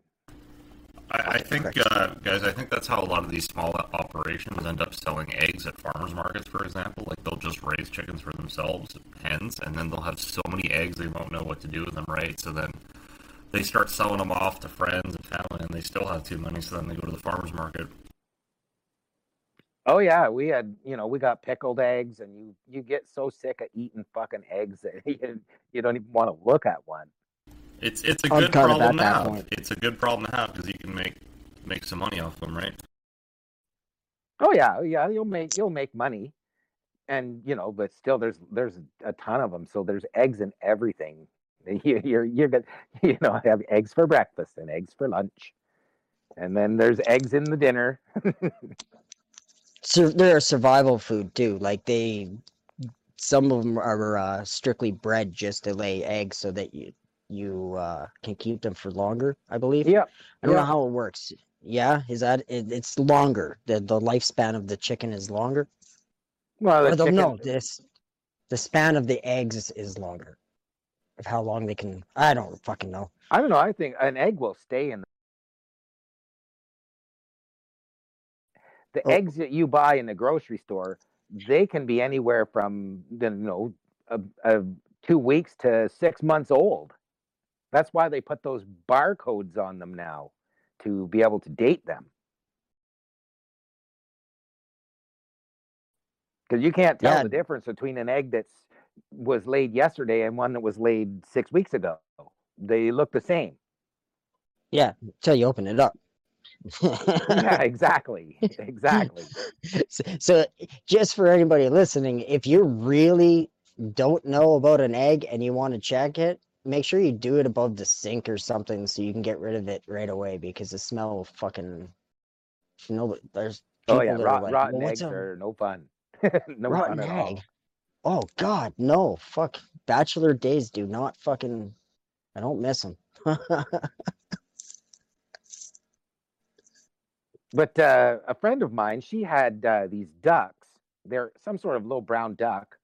I, I think, uh, guys, I think that's how a lot of these small operations end up selling eggs at farmers markets, for example. Like they'll just raise chickens for themselves, hens, and then they'll have so many eggs they won't know what to do with them, right? So then they start selling them off to friends and family, and they still have too many, so then they go to the farmers market. Oh yeah, we had you know we got pickled eggs, and you you get so sick of eating fucking eggs that you, you don't even want to look at one. It's it's a I'm good kind of problem at to that have. point. It's a good problem to have because you can make make some money off them, right? Oh yeah, oh, yeah, you'll make you'll make money, and you know, but still, there's there's a ton of them, so there's eggs in everything. You, you're you're gonna you know I have eggs for breakfast and eggs for lunch, and then there's eggs in the dinner. So they're a survival food too. Like they, some of them are uh, strictly bred just to lay eggs, so that you you uh, can keep them for longer. I believe. Yeah. I don't know how it works. Yeah, is that it, it's longer? The the lifespan of the chicken is longer. Well, the chicken, no, this the span of the eggs is, is longer. Of how long they can. I don't fucking know. I don't know. I think an egg will stay in. The Oh. eggs that you buy in the grocery store, they can be anywhere from you know a, a, two weeks to six months old. That's why they put those barcodes on them now to be able to date them. Because you can't tell Yeah. the difference between an egg that's was laid yesterday and one that was laid six weeks ago. They look the same. Yeah, until you open it up. Yeah, exactly. Exactly. so, so just for anybody listening, if you really don't know about an egg and you want to check it, make sure you do it above the sink or something so you can get rid of it right away because the smell will fucking no there's Oh yeah, rot, like, rotten "Well, eggs are no fun. no rotten fun at all. egg?" Oh god, no. Fuck. Bachelor days do not fucking I don't miss them. But uh, a friend of mine, she had uh, these ducks. They're some sort of little brown duck,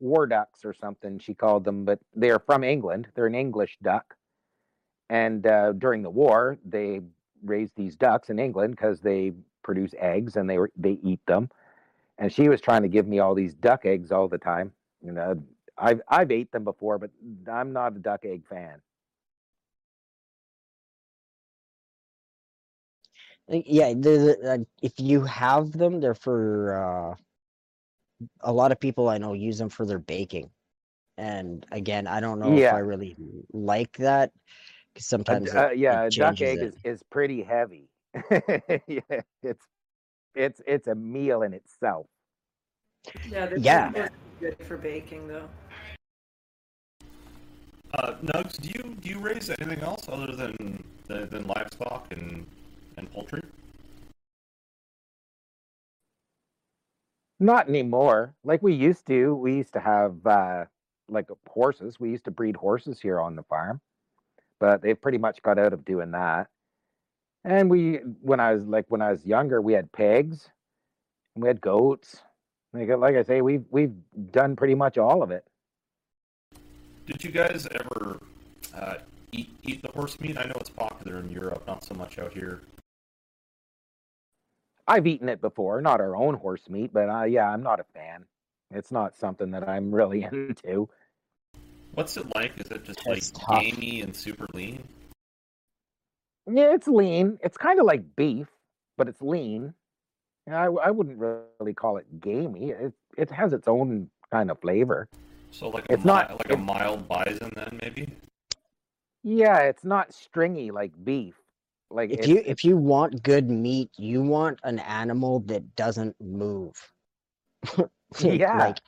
war ducks or something. She called them, but they're from England. They're an English duck. And uh, during the war, they raised these ducks in England because they produce eggs and they were they eat them. And she was trying to give me all these duck eggs all the time. You know, I've I've ate them before, but I'm not a duck egg fan. Yeah, the, the, uh, if you have them, they're for uh, a lot of people I know use them for their baking. And again, I don't know if I really like that because sometimes d- it- uh, yeah, it a duck egg it. is, is pretty heavy. yeah, it's it's it's a meal in itself. Yeah, Yeah. supposed to be good for baking though. Uh, Nugz, do you do you raise anything else other than than, than livestock and and poultry? Not anymore. Like we used to. We used to have uh, like horses. We used to breed horses here on the farm, but they've pretty much got out of doing that. And we, when I was like when I was younger, we had pigs, and we had goats. Like like I say, we've we've done pretty much all of it. Did you guys ever uh, eat eat the horse meat? I know it's popular in Europe, not so much out here. I've eaten it before, not our own horse meat, but uh, yeah, I'm not a fan. It's not something that I'm really into. What's it like? Is it just like tough. gamey and super lean? Yeah, it's lean. It's kind of like beef, but it's lean. Yeah, I, I wouldn't really call it gamey. It it has its own kind of flavor. So like a It's mi- not- like a mild bison then maybe. Yeah, it's not stringy like beef. Like If it's, you it's- if you want good meat, you want an animal that doesn't move. Yeah, like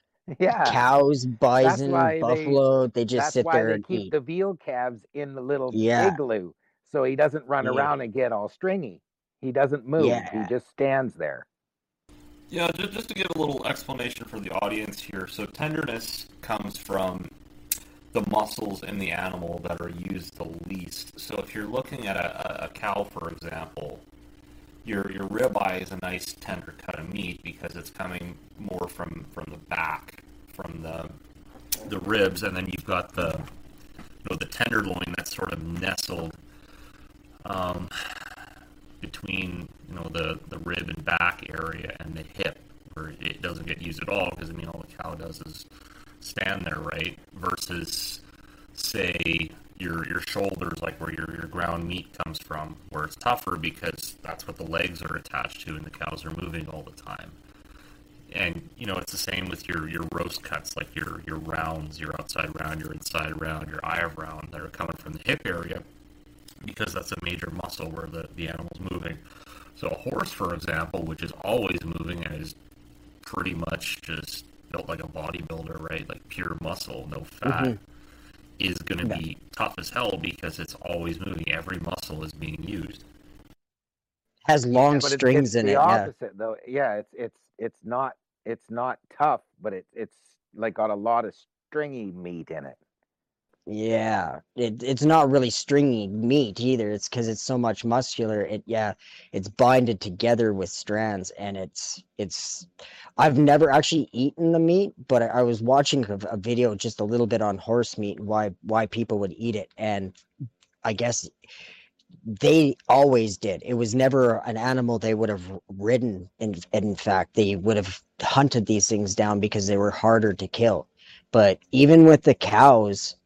yeah, cows, bison, why they- buffalo, they just sit why there they and keep eat. the veal calves in the little Yeah. igloo, so he doesn't run Yeah. around and get all stringy. He doesn't move. Yeah. He just stands there. Yeah, just, just to give a little explanation for the audience here. So tenderness comes from the muscles in the animal that are used the least. So if you're looking at a, a, cow, for example, your your ribeye is a nice tender cut of meat because it's coming more from from the back, from the the ribs, and then you've got the you know the tenderloin that's sort of nestled um, between you know the the rib and back area and the hip, where it doesn't get used at all because I mean all the cow does is stand there, right? Versus say your your shoulders, like where your, your ground meat comes from, where it's tougher because that's what the legs are attached to, and the cows are moving all the time. And you know, it's the same with your your roast cuts, like your your rounds, your outside round, your inside round, your eye of round that are coming from the hip area, because that's a major muscle where the the animal's moving. So a horse, for example, which is always moving and is pretty much just built like a bodybuilder, right? Like pure muscle, no fat, Mhm. is going to be tough as hell because it's always moving. Every muscle is being used. Has long but it's- strings it's in the it. Yeah. opposite though yeah it's it's it's not it's not tough but it's it's like got a lot of stringy meat in it Yeah, it, it's not really stringy meat either. It's because it's so much muscular. It yeah, it's binded together with strands, and it's it's. I've never actually eaten the meat, but I, I was watching a, a video just a little bit on horse meat and why why people would eat it, and I guess they always did. It was never an animal they would have ridden. In in fact, they would have hunted these things down because they were harder to kill. But even with the cows,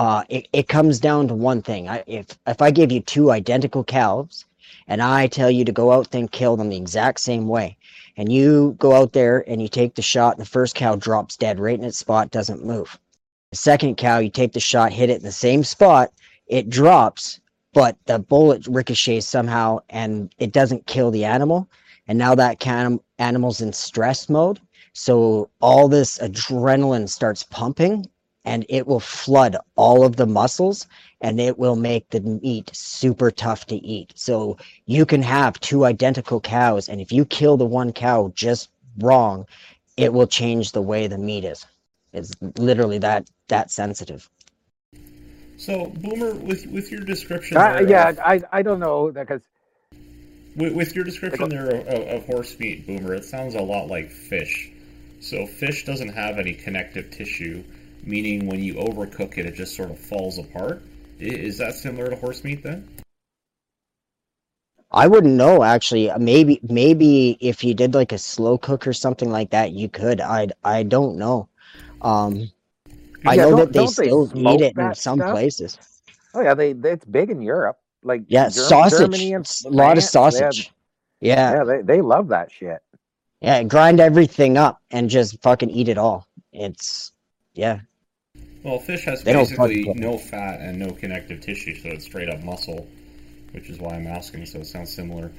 uh, it, it comes down to one thing. I, if if I give you two identical calves, and I tell you to go out and kill them the exact same way, and you go out there and you take the shot, the first cow drops dead right in its spot, doesn't move. The second cow, you take the shot, hit it in the same spot, it drops, but the bullet ricochets somehow, and it doesn't kill the animal. And now that animal's in stress mode, so all this adrenaline starts pumping, and it will flood all of the muscles and it will make the meat super tough to eat. So you can have two identical cows, and if you kill the one cow just wrong, it will change the way the meat is. It's literally that that sensitive. So, Boomer, with with your description, Uh, there yeah i i don't know because with, with your description there of, of, of horse meat, Boomer, it sounds a lot like fish. So, fish doesn't have any connective tissue, meaning when you overcook it, it just sort of falls apart. Is that similar to horse meat then? I wouldn't know actually. Maybe maybe if you did like a slow cook or something like that, you could. I I don't know. Um, I Yeah, know that they don't they still smoke eat it in some stuff? places. oh yeah they, they it's big in europe like Yeah, Ger- sausage. Germany and A lot of France, they have- sausage. Yeah, yeah they, they love that shit yeah. Grind everything up and just fucking eat it all. It's yeah. Well, fish has They basically no fat and no connective tissue, so it's straight up muscle, which is why I'm asking. So it sounds similar.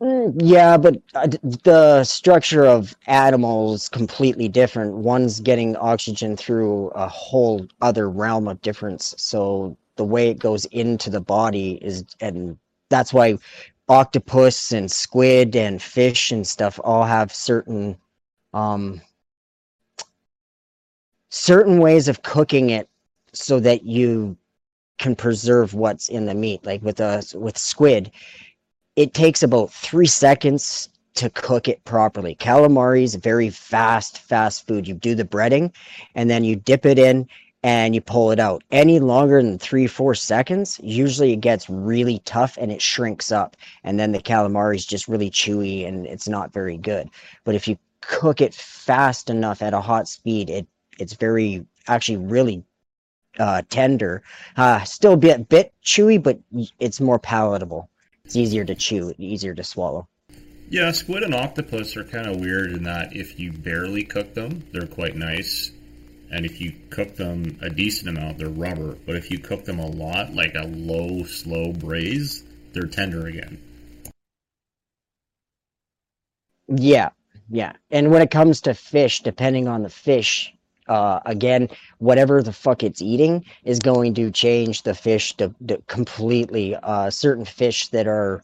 Mm, Yeah, but uh, the structure of animals completely different. One's getting oxygen through a whole other realm of difference. So the way it goes into the body is, and that's why octopus and squid and fish and stuff all have certain, um, certain ways of cooking it so that you can preserve what's in the meat. Like with a with squid, it takes about three seconds to cook it properly. Calamari is very fast, fast food. You do the breading and then you dip it in and you pull it out. Any longer than three, four seconds, usually it gets really tough and it shrinks up. And then the calamari is just really chewy and it's not very good. But if you cook it fast enough at a hot speed, it it's very actually really uh, tender. Uh, still a bit bit chewy, but it's more palatable. It's easier to chew, easier to swallow. Yeah, squid and octopus are kind of weird in that if you barely cook them, they're quite nice. And if you cook them a decent amount, they're rubber. But if you cook them a lot, like a low, slow braise, they're tender again. Yeah, yeah. And when it comes to fish, depending on the fish, uh, again, whatever the fuck it's eating is going to change the fish to, to completely. Uh, certain fish that are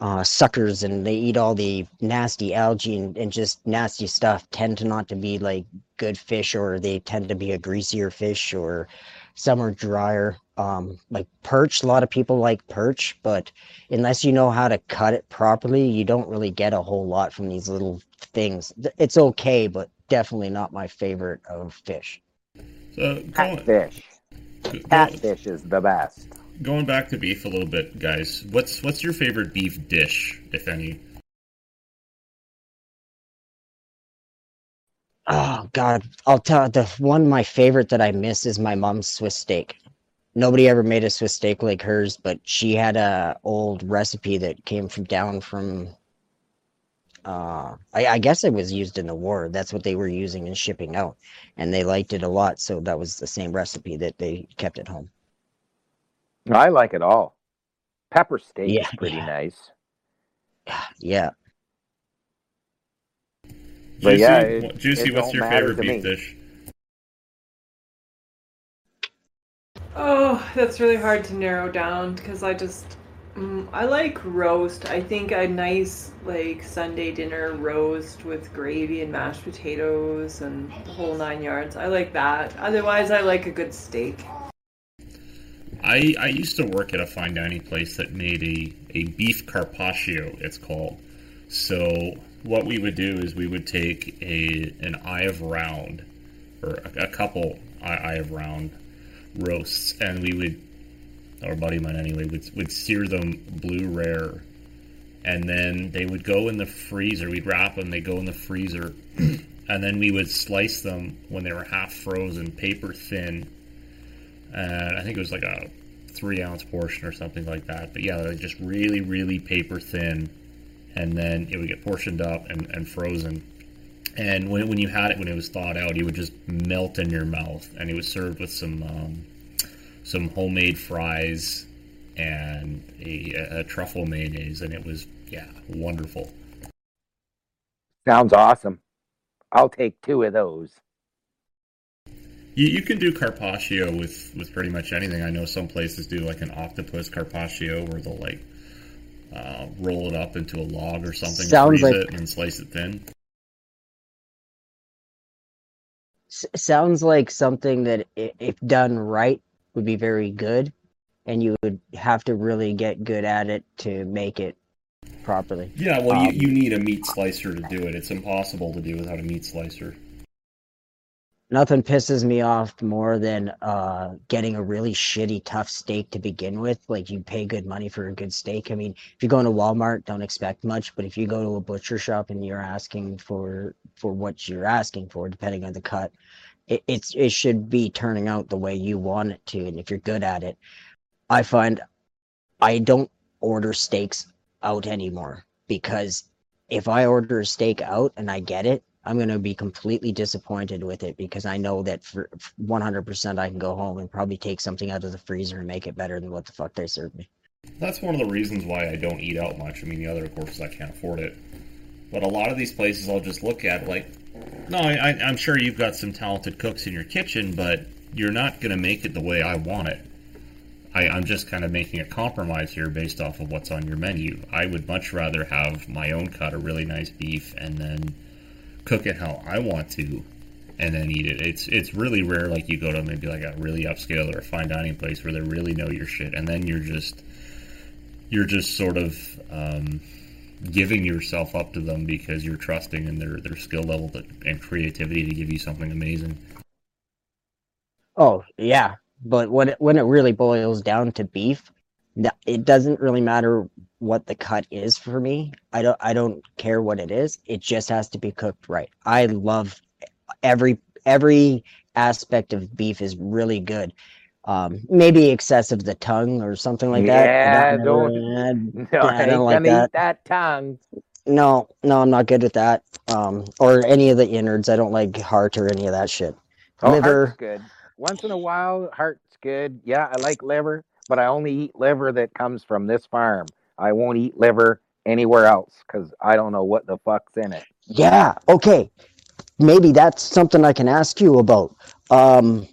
uh, suckers and they eat all the nasty algae and, and just nasty stuff tend to not to be like good fish, or they tend to be a greasier fish, or some are drier. Um, like perch, a lot of people like perch, but unless you know how to cut it properly, you don't really get a whole lot from these little things. It's okay, but definitely not my favorite of fish. Uh, so going, catfish catfish is the best going back to beef a little bit, guys. What's what's your favorite beef dish, if any? Oh God, I'll tell the one my favorite that I miss is my mom's Swiss steak. nobody ever made a Swiss steak like hers, but she had a old recipe that came from down from. Uh, I, I guess it was used in the war. That's what they were using and shipping out, and they liked it a lot. So that was the same recipe that they kept at home. I like it all. Pepper steak Yeah, is pretty yeah. nice. Yeah, But Juicy, yeah, it- Juicy it what's your favorite beef dish? Oh, that's really hard to narrow down because I just mm, I like roast. I think a nice like Sunday dinner roast with gravy and mashed potatoes and the whole nine yards. I like that. Otherwise, I like a good steak. I, I used to work at a fine dining place that made a, a beef carpaccio, it's called. So what we would do is we would take a an eye of round, or a, a couple eye, eye of round roasts, and we would, or buddy of mine anyway, would, would sear them blue rare, and then they would go in the freezer. We'd wrap them, they go in the freezer, and then we would slice them when they were half frozen, paper thin, and I think it was like a three ounce portion or something like that. But yeah, they're just really, really paper thin, and then it would get portioned up and, and frozen. And when, when you had it when it was thawed out, it would just melt in your mouth, and it was served with some um, some homemade fries and a, a truffle mayonnaise, and it was yeah wonderful. Sounds awesome. I'll take two of those. You, you can do carpaccio with, with pretty much anything. I know some places do like an octopus carpaccio where they'll like uh, roll it up into a log or something, Sounds freeze like- it, and slice it thin. S- sounds like something that, if done right, would be very good, and you would have to really get good at it to make it properly. Yeah, well, Um, you, you need a meat slicer to do it. It's impossible to do without a meat slicer. Nothing pisses me off more than uh, getting a really shitty, tough steak to begin with. Like you pay good money for a good steak. I mean, if you go into Walmart, don't expect much. But if you go to a butcher shop and you're asking for for what you're asking for, depending on the cut, it, it's it should be turning out the way you want it to. And if you're good at it, I find I don't order steaks out anymore because if I order a steak out and I get it, I'm going to be completely disappointed with it because I know that for for 100% I can go home and probably take something out of the freezer and make it better than what the fuck they served me. That's one of the reasons why I don't eat out much. I mean, the other, of course, is I can't afford it. But a lot of these places I'll just look at like, no, I, I'm sure you've got some talented cooks in your kitchen, but you're not going to make it the way I want it. I, I'm just kind of making a compromise here based off of what's on your menu. I would much rather have my own cut of really nice beef and then cook it how I want to and then eat it. It's it's really rare like you go to maybe like a really upscale or a fine dining place where they really know your shit and then you're just you're just sort of um, giving yourself up to them because you're trusting in their, their skill level and creativity to give you something amazing. Oh, yeah. But when it, when it really boils down to beef, it doesn't really matter what the cut is for me. I don't I don't care what it is. It just has to be cooked right. I love every every aspect of beef is really good. Um, maybe excessive the tongue or something like that. Yeah, That don't- never- No, I I don't like that. that tongue. No, no, I'm not good at that. Um, or any of the innards. I don't like heart or any of that shit. Oh, Liver. heart's good. Once in a while, heart's good. Yeah, I like liver, but I only eat liver that comes from this farm. I won't eat liver anywhere else because I don't know what the fuck's in it. Yeah. Okay. Maybe that's something I can ask you about. Um,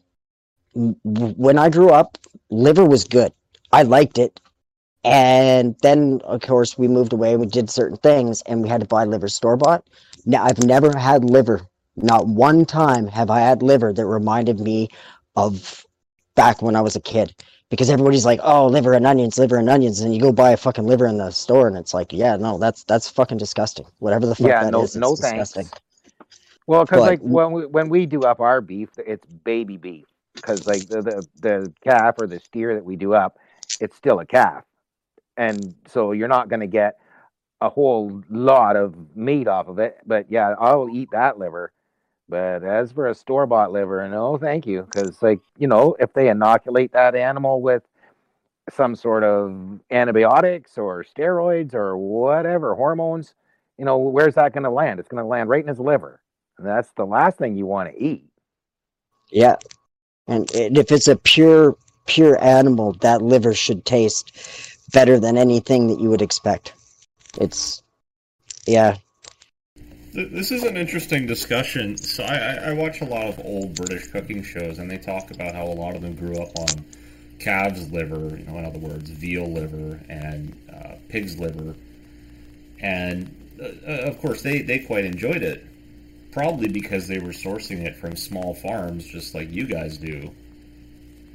when I grew up, liver was good. I liked it. And then, of course, we moved away. We did certain things, and we had to buy liver store bought. Now, I've never had liver. Not one time have I had liver that reminded me of back when I was a kid. Because everybody's like, "Oh, liver and onions, liver and onions," and you go buy a fucking liver in the store, and it's like, "Yeah, no, that's that's fucking disgusting. Whatever the fuck Yeah, that no- is, no thanks. disgusting." Well, because like when we when we do up our beef, it's baby beef. Because like the, the the calf or the steer that we do up, it's still a calf, and so you're not going to get a whole lot of meat off of it. But yeah, I'll eat that liver. But as for a store bought liver, no, thank you. Because, like, you know, if they inoculate that animal with some sort of antibiotics or steroids or whatever, hormones, you know, where's that going to land? It's going to land right in his liver. And that's the last thing you want to eat. Yeah. And, if it's a pure pure animal, that liver should taste better than anything that you would expect. It's yeah. This is an interesting discussion. So I, I, watch a lot of old British cooking shows, and they talk about how a lot of them grew up on calves liver, you know, in other words, veal liver and uh, pig's liver, and uh, of course they they quite enjoyed it, probably because they were sourcing it from small farms, just like you guys do.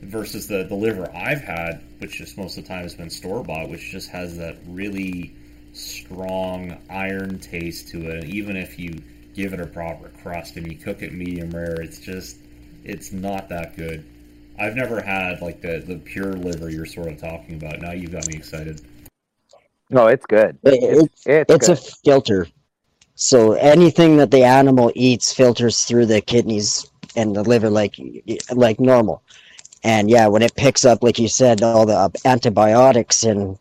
Versus the the liver I've had, which just most of the time has been store bought, which just has that really strong iron taste to it. Even if you give it a proper crust and you cook it medium rare, it's just it's not that good. I've never had like the the pure liver you're sort of talking about. Now you've got me excited. No, it's good. It- It's, it's, it's a filter. So anything that the animal eats filters through the kidneys and the liver like like normal. And yeah, when it picks up, like you said, all the antibiotics and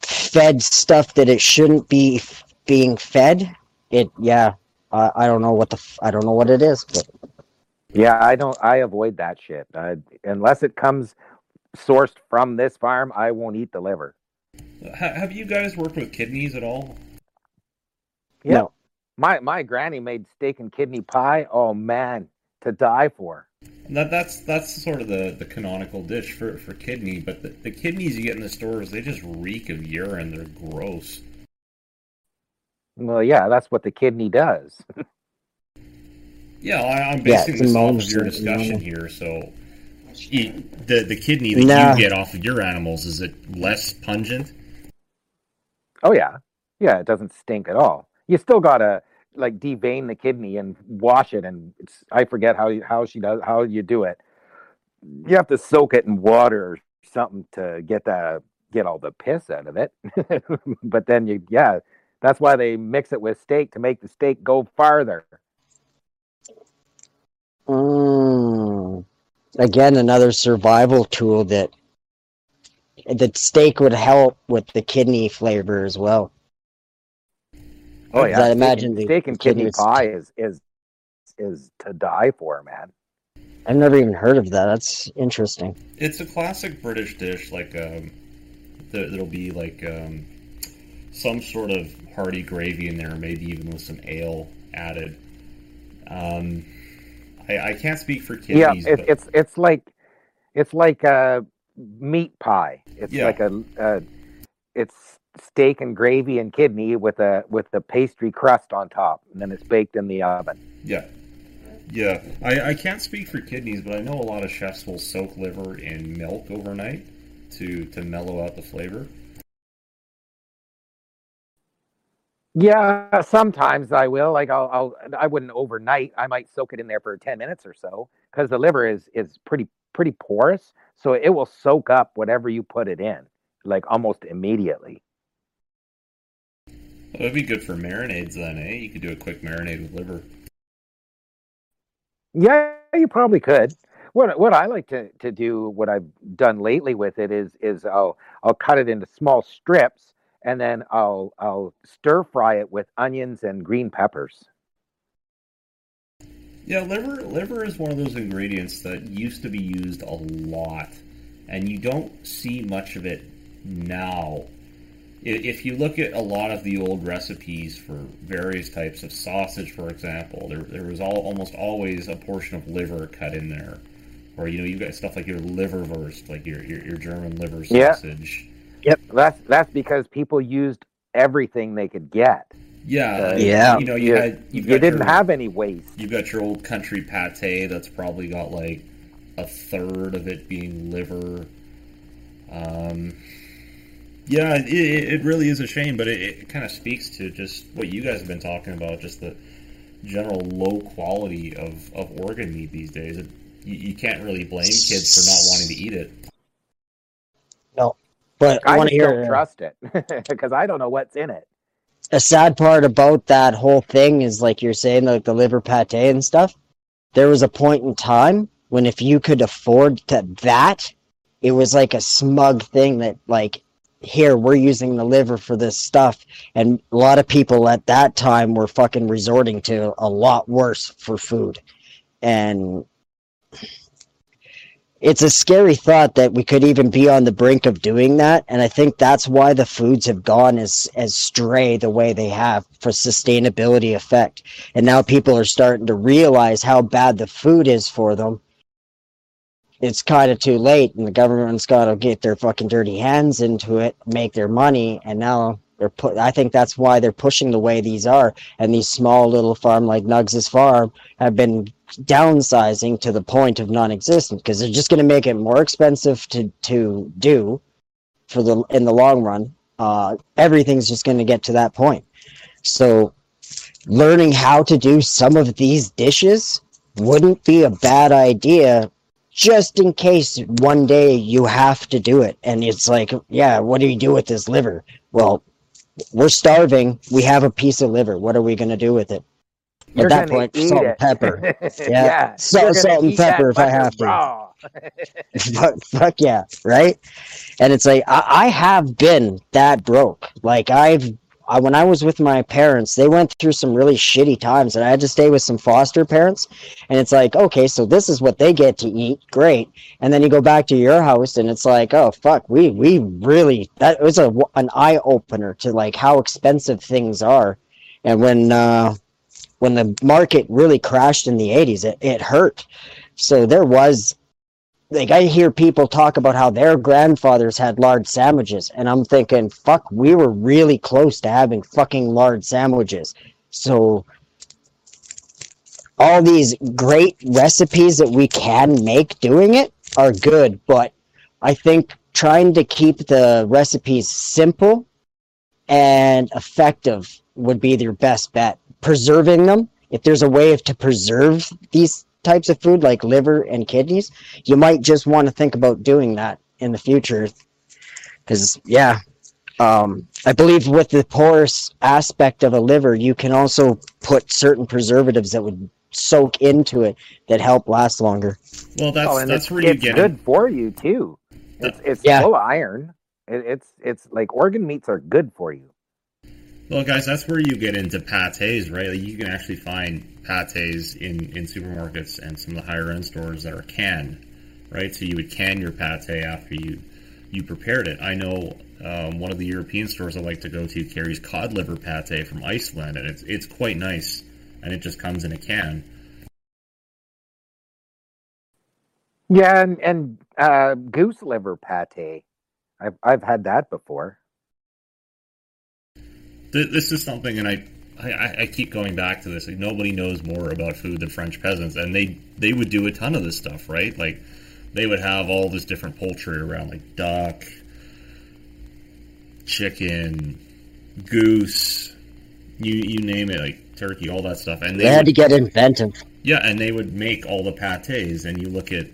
fed stuff that it shouldn't be f- being fed, it yeah, I I don't know what the f- I don't know what it is, but Yeah, I don't. I avoid that shit. I, unless it comes sourced from this farm, I won't eat the liver. Ha- have you guys worked with kidneys at all? Yeah. no. My my granny made steak and kidney pie. Oh man, to die for. That that's that's sort of the, the canonical dish for, for kidney, but the, the kidneys you get in the stores they just reek of urine. They're gross. Well, yeah, that's what the kidney does. Yeah, I, I'm Yeah, basing it's this off of your discussion ammonia. here. So, you, the the kidney that Nah. you get off of your animals is it less pungent? Oh yeah, yeah, it doesn't stink at all. You still gotta like devein the kidney and wash it, and it's I forget how you, how she does how you do it. You have to soak it in water or something to get the get all the piss out of it. but then you yeah, that's why they mix it with steak to make the steak go farther. Mm. Again, another survival tool that the steak would help with the kidney flavor as well. Oh yeah, I imagine and, the steak and kidney kidneys- pie is is is to die for, man. I've never even heard of that. That's interesting. It's a classic British dish. Like um, th- there'll be like um, some sort of hearty gravy in there, maybe even with some ale added. Um, I, I can't speak for kidneys, yeah, it, but it's it's like it's like a meat pie. It's Yeah. like a, a it's steak and gravy and kidney with a with the pastry crust on top, and then it's baked in the oven. Yeah. Yeah. I, I can't speak for kidneys, but I know a lot of chefs will soak liver in milk overnight to, to mellow out the flavor. Yeah, sometimes I will. Like I'll, I'll I wouldn't overnight. I might soak it in there for ten minutes or so because the liver is is pretty pretty porous, so it will soak up whatever you put it in, like almost immediately. That would be good for marinades then, eh? You could do a quick marinade with liver. Yeah, you probably could. What what I like to, to do, what I've done lately with it is is I'll I'll cut it into small strips and then I'll I'll stir fry it with onions and green peppers. Yeah, liver liver is one of those ingredients that used to be used a lot, and you don't see much of it now. I- If you look at a lot of the old recipes for various types of sausage, for example, there, there was all, almost always a portion of liver cut in there. Or you know, you got stuff like your liver liverwurst, like your your, your German liver sausage. Yeah. sausage. That's that's because people used everything they could get. Yeah, Uh, Yeah. You know, you, You, had you've you didn't your- have any waste. You've got your old country pate that's probably got like a third of it being liver. Um, yeah, it, it it really is a shame, but it, it kind of speaks to just what you guys have been talking about, just the general low quality of, of organ meat these days. It, you, you can't really blame kids for not wanting to eat it. No, but I, I want just to don't hear. trust it because I don't know what's in it. a sad part about that whole thing is like you're saying, like the liver pate and stuff. There was a point in time when if you could afford to, that, it was like a smug thing that like here we're using the liver for this stuff. And a lot of people at that time were fucking resorting to a lot worse for food. And it's a scary thought that we could even be on the brink of doing that. And i think that's why the foods have gone as as stray the way they have for sustainability effect. And now people are starting to realize how bad the food is for them it's kind of too late and the government's got to get their fucking dirty hands into it make their money and now they're put i think that's why they're pushing the way these are. And these small little farm like Nugz's farm have been downsizing to the point of non-existent because they're just going to make it more expensive to to do for the in the long run. Uh, everything's just going to get to that point. So learning how to do some of these dishes wouldn't be a bad idea just in case one day you have to do it. And it's like yeah what do you do with this liver? Well we're starving. We have a piece of liver. What are we going to do with it? You're at that point salt it. and pepper. Yeah, Yeah, salt- salt and pepper if I have to. fuck, fuck yeah right? And it's like I, I have been that broke. Like i've I, when i was with my parents they went through some really shitty times and i had to stay with some foster parents. And it's like okay so this is what they get to eat. Great. And then you go back to your house and it's like oh fuck we we really that was a an eye-opener to like how expensive things are. And when uh when the market really crashed in the 80s it, it hurt. So there was like I hear people talk about how their grandfathers had large sandwiches, and I'm thinking, fuck, we were really close to having fucking large sandwiches. So all these great recipes that we can make doing it are good, but I think trying to keep the recipes simple and effective would be your best bet. Preserving them, if there's a way of to preserve these types of food like liver and kidneys, you might just want to think about doing that in the future. Because yeah, um, I believe with the porous aspect of a liver, you can also put certain preservatives that would soak into it that help last longer. Well, that's oh, and that's it's, where you it's get good it. for you too. It's it's Yeah. full of iron. It, it's it's like organ meats are good for you. Well, guys, that's where you get into pates, right? Like you can actually find pates in in supermarkets and some of the higher end stores that are canned, right? So you would can your pate after you you prepared it. I know um, one of the European stores I like to go to carries cod liver pate from Iceland, and it's it's quite nice, and it just comes in a can. Yeah, and and uh, goose liver pate. I've I've had that before. Th- This is something, and I, I, I keep going back to this. Like nobody knows more about food than French peasants, and they they would do a ton of this stuff, right? Like they would have all this different poultry around, like duck, chicken, goose, you you name it, like turkey, all that stuff, and they They had to get inventive. yeah, and they would make all the pates, and you look at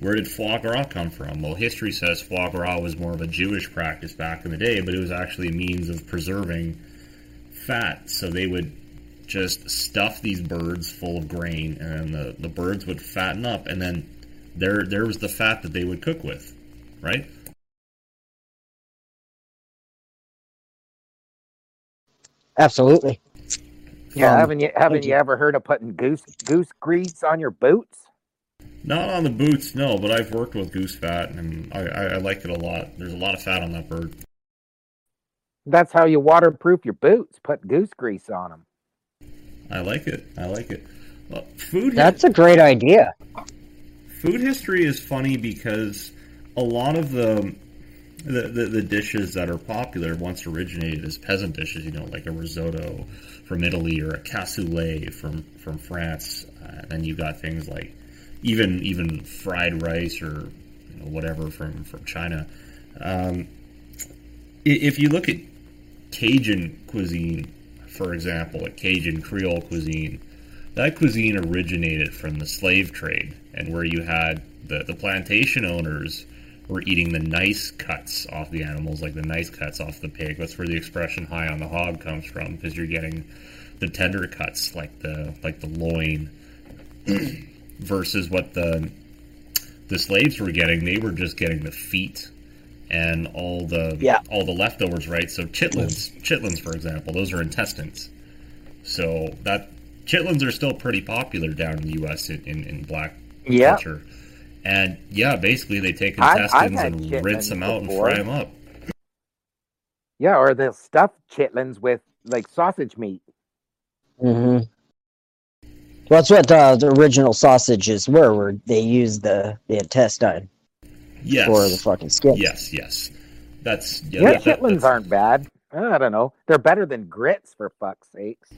where did foie gras come from? Well, history says foie gras was more of a Jewish practice back in the day, but it was actually a means of preserving fat. So they would just stuff these birds full of grain, and the, the birds would fatten up, and then there there was the fat that they would cook with, right? Absolutely. Yeah, Um, haven't you haven't you you. ever heard of putting goose goose grease on your boots? Not on the boots, no, but I've worked with goose fat, and I, I, I like it a lot. There's a lot of fat on that bird. That's how you waterproof your boots. Put goose grease on them. I like it. I like it. Well, food. That's a great idea. food history is funny because a lot of the the, the the dishes that are popular once originated as peasant dishes, you know, like a risotto from Italy or a cassoulet from from France. Uh, then you got things like even even fried rice or you know, whatever from from China. Um, if you look at Cajun cuisine, for example, like Cajun Creole cuisine, that cuisine originated from the slave trade and where you had the, the plantation owners we're eating the nice cuts off the animals, like the nice cuts off the pig. That's where the expression "high on the hog" comes from, because you're getting the tender cuts, like the like the loin, versus what the the slaves were getting. They were just getting the feet and all the Yeah. all the leftovers, right? So chitlins, chitlins, for example, those are intestines. So that chitlins are still pretty popular down in the U.S. in, in, in black Yeah. culture. And yeah, basically they take I've- I've intestines and rinse them out before. and fry them up. Yeah, or they'll stuff chitlins with like sausage meat. Mm-hmm. Well, that's what uh, the original sausages were, where they used the, the intestine Yes. for the fucking skin. Yes, yes. That's yeah. Yeah, that- that- chitlins that's- aren't bad. I don't know. They're better than grits for fuck's sakes.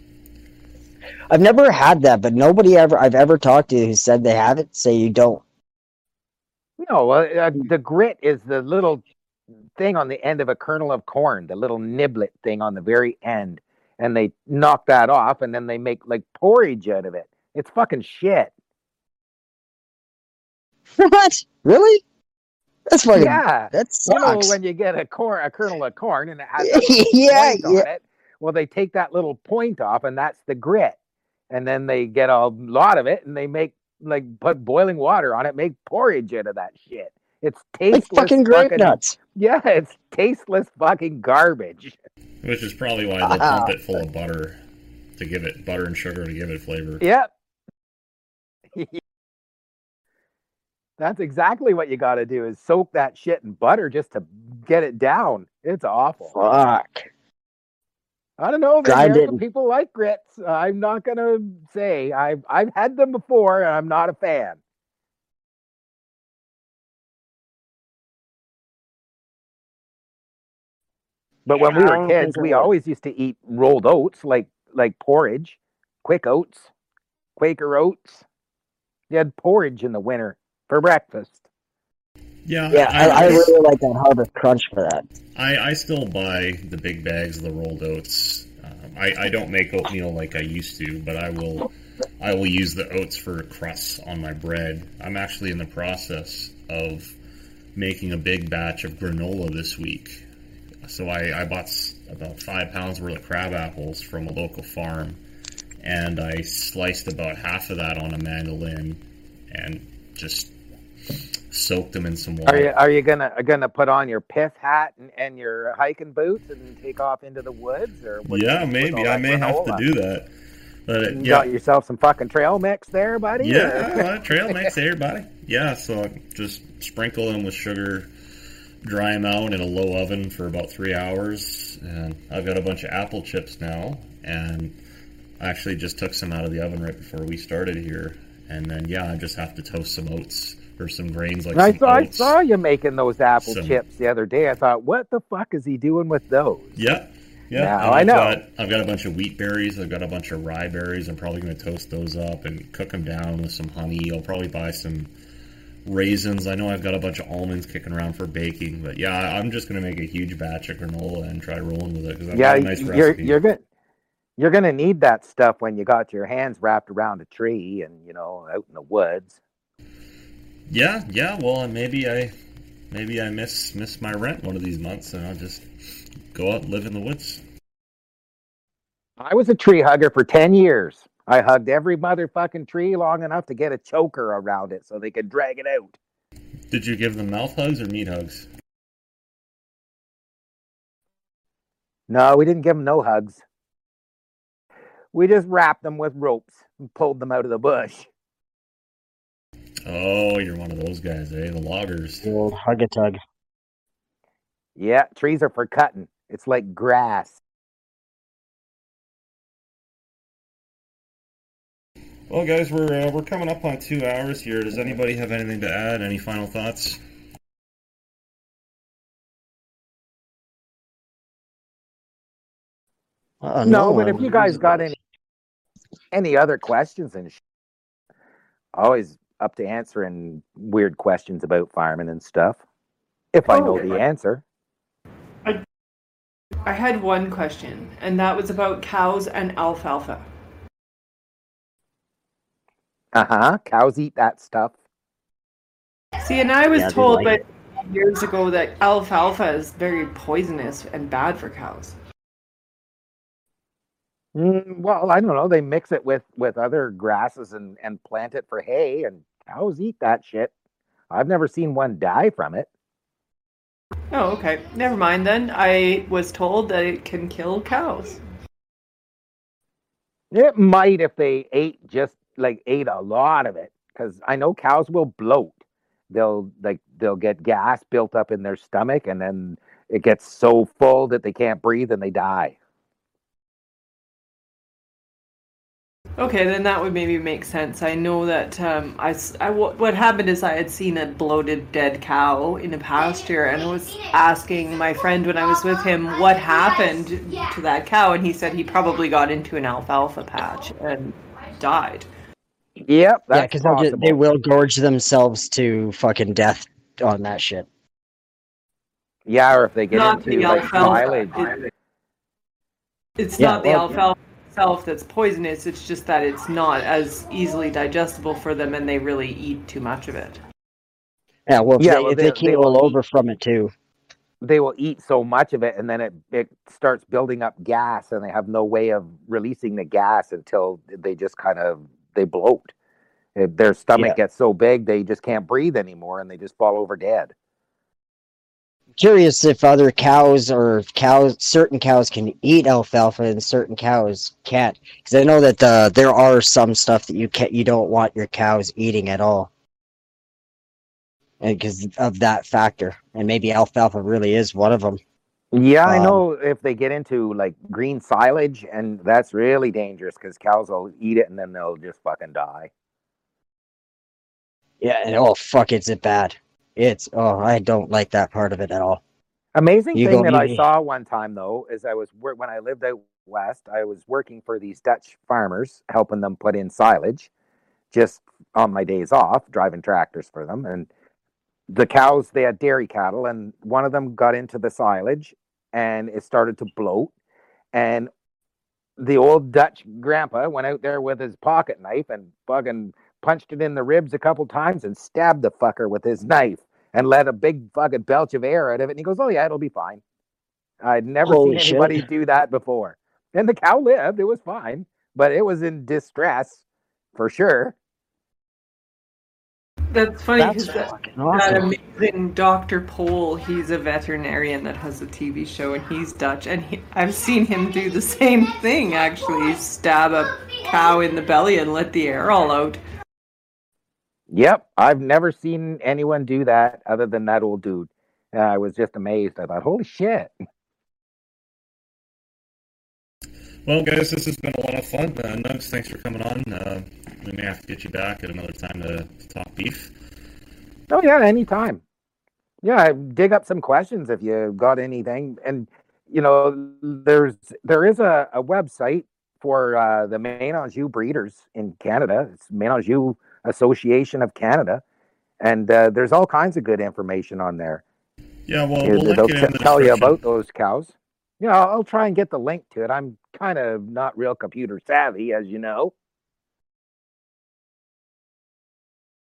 I've never had that, but nobody ever I've ever talked to who said they have it say you don't. No, uh, the grit is the little thing on the end of a kernel of corn, the little niblet thing on the very end, and they knock that off, and then they make like porridge out of it. It's fucking shit. What? Really? That's fucking. yeah, That you know when you get a corn, a kernel of corn, and it has that little yeah, point on yeah. it. Well, they take that little point off, and that's the grit. And then they get a lot of it, and they make like put boiling water on it, make porridge out of that shit. It's Like tasteless. fucking grape nuts. Yeah, it's tasteless fucking garbage. Which is probably why they'll Ah. pump it full of butter to give it butter and sugar to give it flavor. Yep. That's exactly what you got to do is soak that shit in butter just to get it down. It's awful. Fuck. I don't know. American people like grits. Uh, I'm not gonna say I've I've had them before, and I'm not a fan. But when we were kids, we always used to eat rolled oats, like like porridge, quick oats, Quaker oats. You had porridge in the winter for breakfast. Yeah, Yeah, I, I really like that Harvest Crunch for that. I, I still buy the big bags of the rolled oats. Um, I, I don't make oatmeal like I used to, but I will I will use the oats for crusts on my bread. I'm actually in the process of making a big batch of granola this week. So I, I bought about five pounds worth of crab apples from a local farm, and I sliced about half of that on a mandolin, and just soaked them in some water. Are you are you gonna gonna put on your pith hat and, and your hiking boots and take off into the woods or what yeah, maybe I may have to do that. But it, You yeah, Got yourself some fucking trail mix there, buddy. yeah, uh, trail mix there, buddy. Yeah, so I just sprinkle them with sugar, dry them out in a low oven for about three hours, and I've got a bunch of apple chips now, and I actually just took some out of the oven right before we started here, and then yeah, I just have to toast some oats or some grains like I saw, I saw you making those apple Some- chips the other day. I thought, what the fuck is he doing with those? Yeah. Yeah, Now I know. Got, I've got a bunch of wheat berries. I've got a bunch of rye berries. I'm probably going to toast those up and cook them down with some honey. I'll probably buy some raisins. I know I've got a bunch of almonds kicking around for baking, but yeah, I'm just going to make a huge batch of granola and try rolling with it because I've yeah, got a nice you're recipe. you're gonna you're gonna need that stuff when you got your hands wrapped around a tree and you know out in the woods. Yeah, yeah. Well, maybe I, maybe I miss miss my rent one of these months, and I'll just go out and live in the woods. I was a tree hugger for ten years. I hugged every motherfucking tree long enough to get a choker around it so they could drag it out. Did you give them mouth hugs or meat hugs? No, we didn't give them no hugs. We just wrapped them with ropes and pulled them out of the bush. Oh, you're one of those guys, eh? The loggers. The old hug a tug. Yeah, trees are for cutting. It's like grass. Well, guys, we're uh, we're coming up on two hours here. Does anybody have anything to add? Any final thoughts? Uh, no, but I if you guys got any any other questions and sh- always up to answering weird questions about firemen and stuff. If I know Oh. the answer. I had one question, and that was about cows and alfalfa. Uh huh. Cows eat that stuff. See, and I was Yeah, told like by years ago that alfalfa is very poisonous and bad for cows. Mm, well, I don't know. They mix it with with other grasses and and plant it for hay, and cows eat that shit. I've never seen one die from it. Oh, okay. Never mind then. I was told that it can kill cows. It might if they ate just like ate a lot of it, because I know cows will bloat. They'll like they'll get gas built up in their stomach, and then it gets so full that they can't breathe and they die. Okay, then that would maybe make sense. I know that um, I, s- I- what what happened is I had seen a bloated dead cow in a pasture, and I was asking my friend when I was with him what happened to that cow, and he said he probably got into an alfalfa patch and died. Yep, yeah, because they will gorge themselves to fucking death on that shit. Yeah, or if they get Not into the like alfalfa. silage. It- It's Yeah, not the well- alfalfa itself that's poisonous. It's just that it's not as easily digestible for them, and they really eat too much of it. Yeah, well, if Yeah, they, well, if they- they they keel will eat- over from it too. they will eat so much of it and then it, it starts building up gas and they have no way of releasing the gas until they just kind of they bloat their stomach Yeah. gets so big they just can't breathe anymore and they just fall over dead Curious if other cows or cows, certain cows can eat alfalfa and certain cows can't. Because I know that uh, there are some stuff that you can't, you don't want your cows eating at all, because of that factor. And maybe alfalfa really is one of them. yeah i Um, know if they get into like green silage and that's really dangerous because cows will eat it and then they'll just fucking die Yeah, and oh fuck, it's it bad. It's oh, I don't like that part of it at all. Amazing You thing that I saw one time though is I was when I lived out west, I was working for these Dutch farmers, helping them put in silage, just on my days off, driving tractors for them. And the cows, they had dairy cattle, and one of them got into the silage, and it started to bloat. And the old Dutch grandpa went out there with his pocket knife and fucking punched it in the ribs a couple times and stabbed the fucker with his knife and let a big fucking belch of air out of it. And he goes, "Oh yeah, it'll be fine." I'd never Holy seen shit. anybody do that before. And the cow lived; it was fine, but it was in distress for sure. That's funny That's because that, fucking that amazing Dr. Pol, he's a veterinarian that has a TV show and he's Dutch. And he, I've seen him do the same thing actually stab a cow in the belly and let the air all out. Yep, I've never seen anyone do that other than that old dude. I was just amazed. I thought, "Holy shit!" Well, guys, this has been a lot of fun. Uh, Nugz, thanks for coming on. Uh, we may have to get you back at another time to, to talk beef. Oh yeah, anytime. Yeah, dig up some questions if you got anything. And you know, there's there is a, a website for uh, the Maine Anjou breeders in Canada. It's Maine Anjou Association of Canada, and uh, there's all kinds of good information on there. Yeah, well, we'll they'll t- tell you about those cows. Yeah, I'll try and get the link to it. I'm kind of not real computer savvy, as you know.